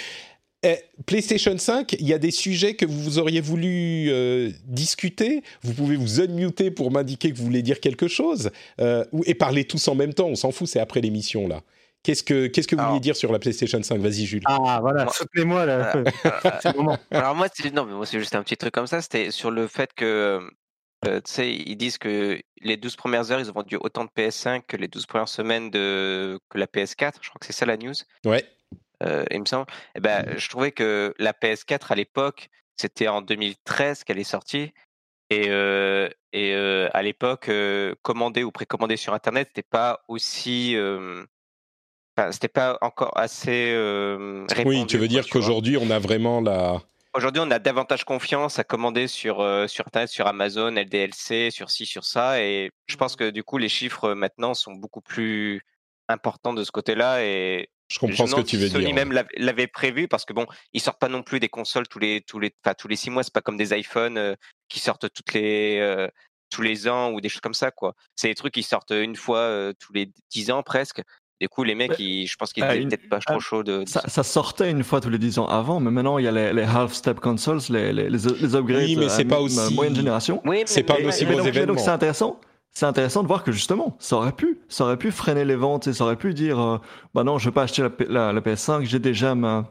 eh, PlayStation 5, il y a des sujets que vous auriez voulu euh, discuter. Vous pouvez vous unmuter pour m'indiquer que vous voulez dire quelque chose euh, ou- et parler tous en même temps. On s'en fout, c'est après l'émission là. Qu'est-ce que qu'est-ce que vous Alors- vouliez dire sur la PlayStation 5 Vas-y, Jules. Ah voilà, Moi- soutenez-moi là. c'est le moment. Alors moi, c'est non, mais moi c'est juste un petit truc comme ça. C'était sur le fait que, euh, tu sais, ils disent que les 12 premières heures, ils ont vendu autant de PS5 que les 12 premières semaines de que la PS4. Je crois que c'est ça la news. Ouais. Euh, il me semble. Eh ben, je trouvais que la PS4 à l'époque, c'était en 2013 qu'elle est sortie. Et, euh, et euh, à l'époque, euh, commander ou précommander sur Internet, c'était pas aussi. enfin, c'était pas encore assez. euh, Oui, répandu, tu veux quoi, dire qu'aujourd'hui on a vraiment la. Aujourd'hui, on a davantage confiance à commander sur, sur Internet, sur Amazon, LDLC, sur ci, sur ça. Et je pense que du coup, les chiffres maintenant sont beaucoup plus importants de ce côté-là. Et Je comprends je ce que tu veux Sony dire. même l'av- l'avait prévu parce que bon, ils sortent pas non plus des consoles tous les tous les enfin, tous les six mois. C'est pas comme des iPhones euh, qui sortent toutes les euh, tous les ans ou des choses comme ça quoi. C'est des trucs qui sortent une fois euh, tous les dix ans presque. Du coup, les mecs, Ouais. ils, je pense qu'ils Ah, étaient une- peut-être pas ah, trop chauds de. Ça, ça sortait une fois tous les 10 ans avant, mais maintenant il y a les, les half-step consoles, les, les, les, upgrades Oui, mais c'est pas aussi- moyenne génération. Oui, mais- C'est pas un aussi Mais gros donc, mais donc événement. c'est intéressant. C'est intéressant de voir que justement, ça aurait pu, ça aurait pu freiner les ventes et ça aurait pu dire, euh, bah non, je vais pas acheter la, P- la- la PS5, j'ai déjà ma,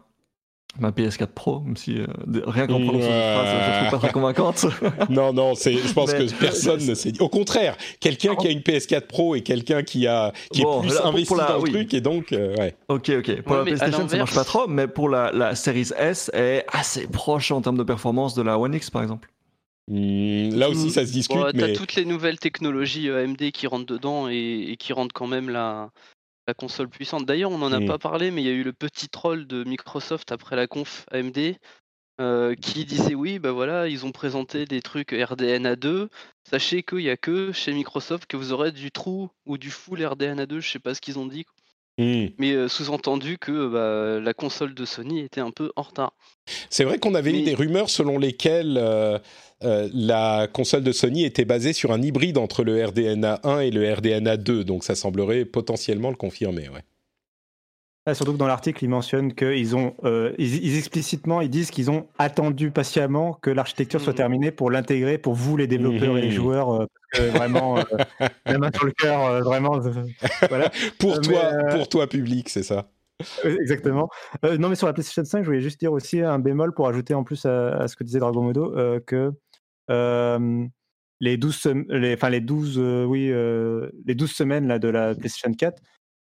ma PS4 Pro, même si euh, rien qu'en prononçant cette phrase, je trouve pas très convaincante. Non, non, c'est. Je pense Mais- que personne ne s'est dit. Au contraire, quelqu'un qui a une PS4 Pro et quelqu'un qui a qui Bon, est plus là, pour- investi pour la- dans le oui. truc et donc euh, ouais. ok, ok. Pour Ouais, la PlayStation, ça marche pas trop, mais pour la, la Series S est assez proche en termes de performance de la One X, par exemple. Hmm, là aussi, ça se discute, T'as toutes les nouvelles technologies euh, AMD qui rentrent dedans et, et qui rendent quand même la, la console puissante. D'ailleurs, on n'en a Mm. pas parlé, mais il y a eu le petit troll de Microsoft après la conf AMD euh, qui disait oui, bah voilà, ils ont présenté des trucs RDNA 2. Sachez qu'il n'y a que chez Microsoft que vous aurez du true ou du full RDNA 2, je sais pas ce qu'ils ont dit. Hmm. Mais euh, sous-entendu que bah, la console de Sony était un peu en retard. c'est vrai qu'on avait eu des rumeurs selon lesquelles euh, euh, la console de Sony était basée sur un hybride entre le RDNA 1 et le RDNA 2, donc ça semblerait potentiellement le confirmer, ouais. Surtout que dans l'article, ils mentionnent qu'ils ont, euh, ils, ils explicitement, ils disent qu'ils ont attendu patiemment que l'architecture soit Mhm. terminée pour l'intégrer pour vous, les développeurs et les Mhm. joueurs. euh, parce que vraiment, euh, la main sur le cœur, vraiment. voilà, Pour toi, mais, pour toi public, c'est ça. Exactement. Euh, non, mais sur la PlayStation 5, je voulais juste dire aussi un bémol pour ajouter en plus à, à ce que disait Dragon Modo euh, que euh, les 12, sem- les, enfin, les 12, euh, oui, les 12 semaines là, de la PlayStation 4, euh,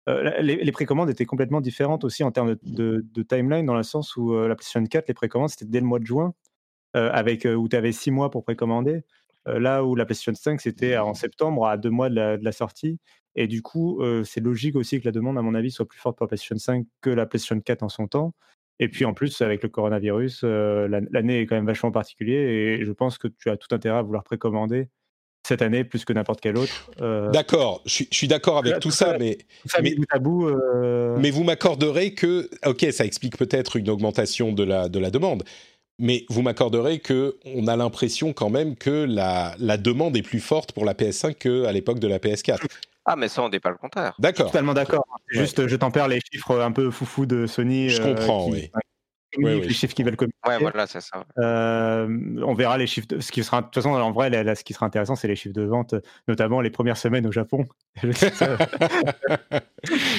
les, les précommandes étaient complètement différentes aussi en termes de, timeline, dans le sens où euh, la PlayStation 4, les précommandes, c'était dès le mois de juin, euh, avec, euh, où tu avais 6 mois pour précommander. Euh, là où la PlayStation 5, c'était en septembre, à deux mois de la, sortie. Et du coup, euh, c'est logique aussi que la demande, à mon avis, soit plus forte pour la PlayStation 5 que la PlayStation 4 en son temps. Et puis en plus, avec le coronavirus, euh, l'an- l'année est quand même vachement particulière et je pense que tu as tout intérêt à vouloir précommander cette année plus que n'importe quelle autre. Euh, D'accord, je suis- je suis d'accord avec tout tout ça, ça- mais ça mais- mis bout à bout. euh, Mais vous m'accorderez que, ok, ça explique peut-être une augmentation de la, de la demande, mais vous m'accorderez que on a l'impression quand même que la, la demande est plus forte pour la PS5 qu'à l'époque de la PS4. Ah, mais ça, on n'est pas le contraire. D'accord. Totalement d'accord. Ouais. Juste, je tempère les chiffres un peu foufou de Sony. Je euh, comprends, qui- oui. Qui Oui. Les chiffres qu'ils veulent communiquer. Ouais, voilà, c'est ça. Euh, on verra les chiffres. De, ce qui sera, de toute façon, en vrai, là, là, ce qui sera intéressant, c'est les chiffres de vente, notamment les premières semaines au Japon.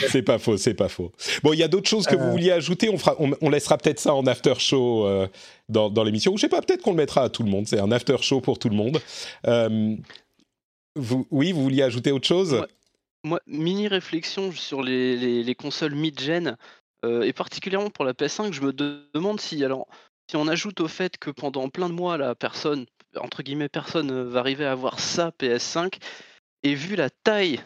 C'est pas faux, c'est pas faux. Bon, il y a d'autres choses que vous Euh. vouliez ajouter? On, fera, on, on laissera peut-être ça en after show euh, dans, dans l'émission. Ou je sais pas, peut-être qu'on le mettra à tout le monde. C'est un after show pour tout le monde. Euh, vous, oui, vous vouliez ajouter autre chose? Ouais. Moi, mini réflexion sur les, les- les consoles mid-gen, euh, et particulièrement pour la PS5, je me de- demande si, alors, si on ajoute au fait que pendant plein de mois, la personne, entre guillemets, personne euh, va arriver à avoir sa PS5, et vu la taille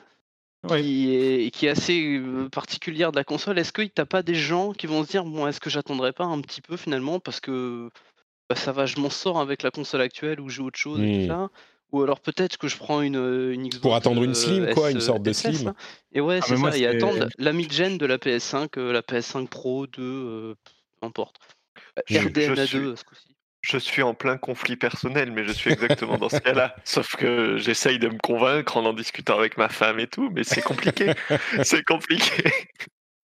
qui est, qui est assez euh, particulière de la console, est-ce qu'il t'a pas des gens qui vont se dire, bon, est-ce que j'attendrai pas un petit peu finalement, parce que bah, ça va, je m'en sors avec la console actuelle ou j'ai autre chose et tout ça. Ou alors peut-être que je prends une, euh, une Xbox. Pour attendre une euh, slim, quoi, une sorte de slim. là. Et ouais, Ah, c'est ça, et attendre la mid-gen de la PS5, euh, la PS5 Pro 2, euh, peu importe. Je RDNA2 suis- ce coup-ci. Je suis en plein conflit personnel, mais je suis exactement dans ce cas-là. Sauf que j'essaye de me convaincre en en discutant avec ma femme et tout, mais c'est compliqué. c'est compliqué.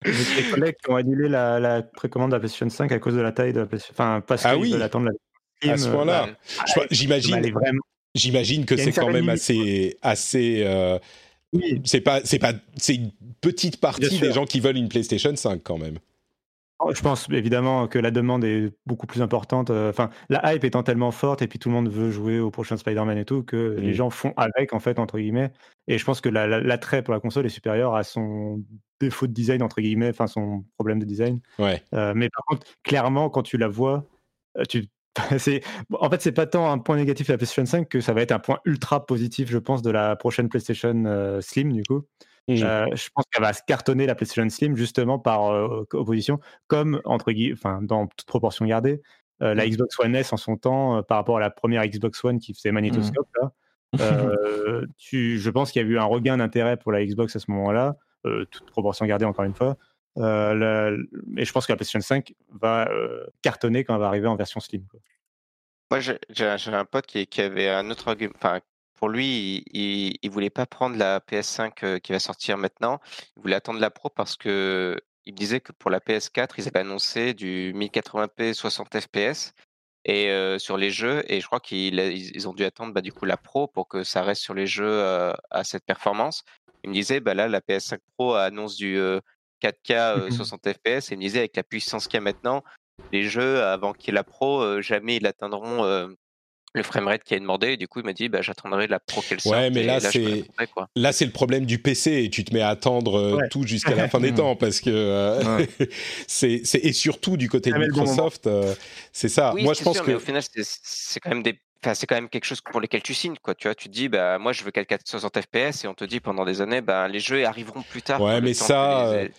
J'ai des collègues qui ont annulé la, la précommande de la PlayStation 5 à cause de la taille de la PlayStation. Enfin, parce Ah qu'ils oui. veulent attendre la À ce elle est j'imagine, vraiment. J'imagine que c'est quand même limite, assez, assez. euh, Oui, c'est pas, c'est pas, c'est une petite partie des gens qui veulent une PlayStation 5 quand même. Oh, Je pense évidemment que la demande est beaucoup plus importante. euh, Enfin, la hype étant tellement forte et puis tout le monde veut jouer au prochain Spider-Man et tout que Mm. les gens font avec en fait entre guillemets. Et je pense que la- la- l'attrait pour la console est supérieur à son défaut de design entre guillemets, enfin son problème de design. Ouais. Euh, mais par contre, clairement, quand tu la vois, tu c'est en fait c'est pas tant un point négatif de la PlayStation 5 que ça va être un point ultra positif, je pense, de la prochaine PlayStation euh, Slim du coup. Euh, je pense qu'elle va se cartonner la PlayStation Slim justement par euh, opposition, comme entre guillemets, enfin dans toute proportion gardée, la. Xbox One S en son temps par rapport à la première Xbox One qui faisait magnétoscope là. tu, je pense qu'il y a eu un regain d'intérêt pour la Xbox à ce moment-là, toute proportion gardée encore une fois. Euh, la- et je pense que la PlayStation 5 va euh, cartonner quand elle va arriver en version Slim. quoi. Moi, j'ai un pote qui, qui avait un autre argument. Enfin, pour lui, il, il voulait pas prendre la PS5 euh, qui va sortir maintenant. Il voulait attendre la Pro parce que il me disait que pour la PS4, ils avaient annoncé du 1080p 60 fps et euh, sur les jeux. Et je crois qu'ils ils ont dû attendre bah, du coup la Pro pour que ça reste sur les jeux euh, à cette performance. Il me disait, bah là, la PS5 Pro annonce du euh, 4K euh, Mhm. 60 fps. Et il me disait, avec la puissance qu'il y a maintenant, les jeux, avant qu'il y ait la Pro, euh, jamais ils atteindront euh, le framerate qui est demandé. Et du coup, il m'a dit, bah, j'attendrai la Pro qu'elle sorte. Ouais, mais là, c'est-. Là, le problème du PC et tu te mets à attendre euh, Ouais. tout jusqu'à la fin des temps parce que euh, c'est, c'est- et surtout du côté de Microsoft, euh, c'est ça. Oui, Moi, je pense sûr, que mais au final, c'est quand même des. Enfin, c'est quand même quelque chose pour lesquels tu signes, quoi. Tu vois, tu te dis, bah, moi, je veux 4K 60 FPS, et on te dit pendant des années, bah, les jeux arriveront plus tard. Ouais, mais ça, les-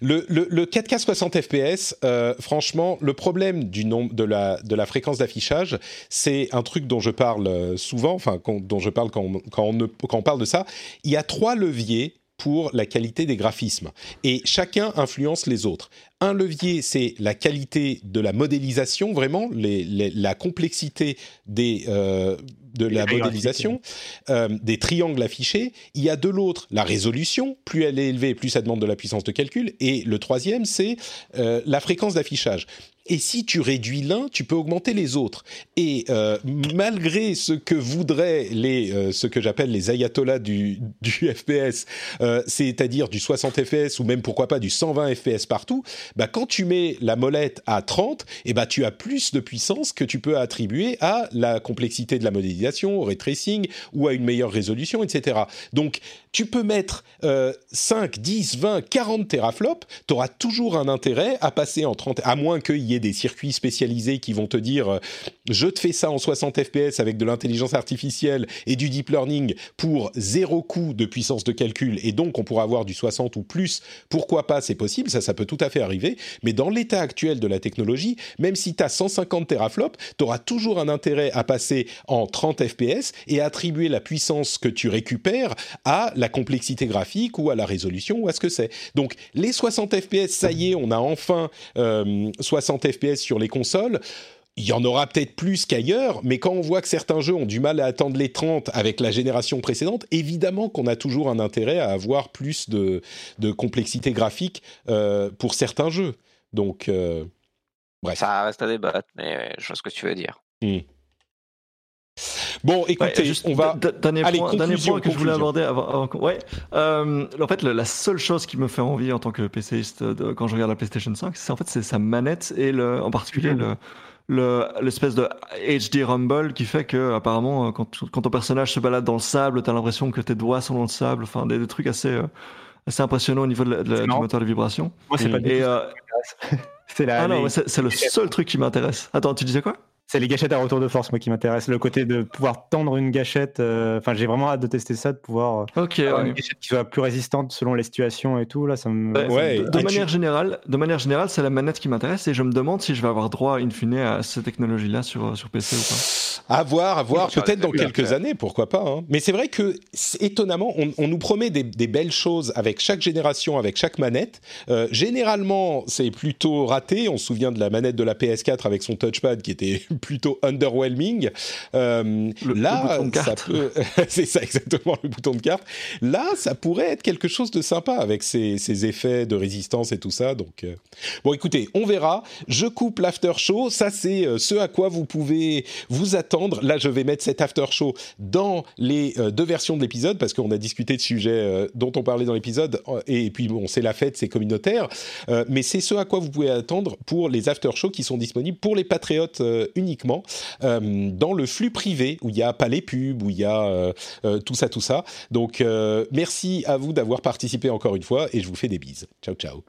Le, le, le 4K 60 FPS, euh, franchement, le problème du nombre de la, de la fréquence d'affichage, c'est un truc dont je parle euh, souvent, enfin dont je parle quand on, quand, on ne- quand on parle de ça. Il y a trois leviers pour la qualité des graphismes et chacun influence les autres. Un levier, c'est la qualité de la modélisation, vraiment, les, les- la complexité des, euh, de la modélisation, euh, des triangles affichés. Il y a de l'autre la résolution. Plus elle est élevée, plus ça demande de la puissance de calcul. Et le troisième, c'est euh, la fréquence d'affichage. Et si tu réduis l'un, tu peux augmenter les autres. Et euh, malgré ce que voudraient les, euh, ce que j'appelle les ayatollahs du, du FPS, euh, c'est-à-dire du 60 FPS ou même pourquoi pas du 120 FPS partout, bah, quand tu mets la molette à 30, eh bah, tu as plus de puissance que tu peux attribuer à la complexité de la modélisation, au ray tracing ou à une meilleure résolution, etc. Donc, tu peux mettre euh, 5, 10, 20, 40 teraflops, tu auras toujours un intérêt à passer en 30, à moins qu'il y des circuits spécialisés qui vont te dire euh, je te fais ça en 60 FPS avec de l'intelligence artificielle et du deep learning pour zéro coût de puissance de calcul et donc on pourra avoir du 60 ou plus. Pourquoi pas, c'est possible, ça, ça peut tout à fait arriver. Mais dans l'état actuel de la technologie, même si tu as 150 teraflops, tu auras toujours un intérêt à passer en 30 FPS et attribuer la puissance que tu récupères à la complexité graphique ou à la résolution ou à ce que c'est. Donc les 60 FPS, ça y est, on a enfin euh, 60 FPS sur les consoles. Il y en aura peut-être plus qu'ailleurs, mais quand on voit que certains jeux ont du mal à attendre les 30 avec la génération précédente, évidemment qu'on a toujours un intérêt à avoir plus de, de complexité graphique euh, pour certains jeux. Donc, euh, bref. Ça reste à débattre, mais je vois ce que tu veux dire. Hmm. Bon, écoutez, Ouais, juste on va. Dernier Allez, point, dernier point que je voulais aborder avant. ouais. Euh, en fait, la seule chose qui me fait envie en tant que PCiste de- quand je regarde la PlayStation 5, c'est en fait c'est sa manette et le, en particulier le le- l'espèce de HD rumble qui fait que apparemment euh, quand, quand ton personnage se balade dans le sable, t'as l'impression que tes doigts sont dans le sable. Enfin, des, des trucs assez euh, assez impressionnants au niveau de la- de la- C'est du moteur de vibration. Moi, c'est pas du euh, C'est la, ah les- c'est le seul truc qui m'intéresse. Attends, tu disais quoi? C'est les gâchettes à retour de force, moi, qui m'intéresse. Le côté de pouvoir tendre une gâchette. euh, Enfin, j'ai vraiment hâte de tester ça, de pouvoir euh, Ok. avoir ouais. une gâchette qui soit plus résistante selon les situations et tout. Là, ça me. Ouais, Ouais, de, de et tu- manière générale, de manière générale, c'est la manette qui m'intéresse et je me demande si je vais avoir droit in fine à ces technologies-là sur, sur PC ou pas. À voir, à voir, peut-être dans quelques années, pourquoi pas. hein. Mais c'est vrai que, étonnamment, on, on nous promet des, des belles choses avec chaque génération, avec chaque manette. Euh, généralement, c'est plutôt raté. On se souvient de la manette de la PS4 avec son touchpad qui était plutôt underwhelming. Euh, Le- là, le ça peut, c'est ça exactement le bouton de carte. Là, ça pourrait être quelque chose de sympa avec ces, ces effets de résistance et tout ça. Donc, euh, bon, écoutez, on verra. Je coupe l'after show. Ça, c'est euh, ce à quoi vous pouvez vous attendre. Là, je vais mettre cet after show dans les deux versions de l'épisode parce qu'on a discuté de sujets dont on parlait dans l'épisode. Et puis, bon, c'est la fête, c'est communautaire. Mais c'est ce à quoi vous pouvez attendre pour les after shows qui sont disponibles pour les patriotes euh, uniquement euh, dans le flux privé où il n'y a pas les pubs, où il y a euh, euh, tout ça, tout ça. Donc, euh, merci à vous d'avoir participé encore une fois et je vous fais des bises. Ciao, ciao.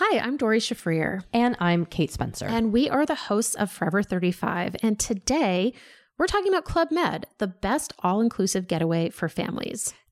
Hi, I'm Dory Shafrir. And I'm Kate Spencer. And we are the hosts of Forever 35. And today we're talking about Club Med, the best all inclusive getaway for families.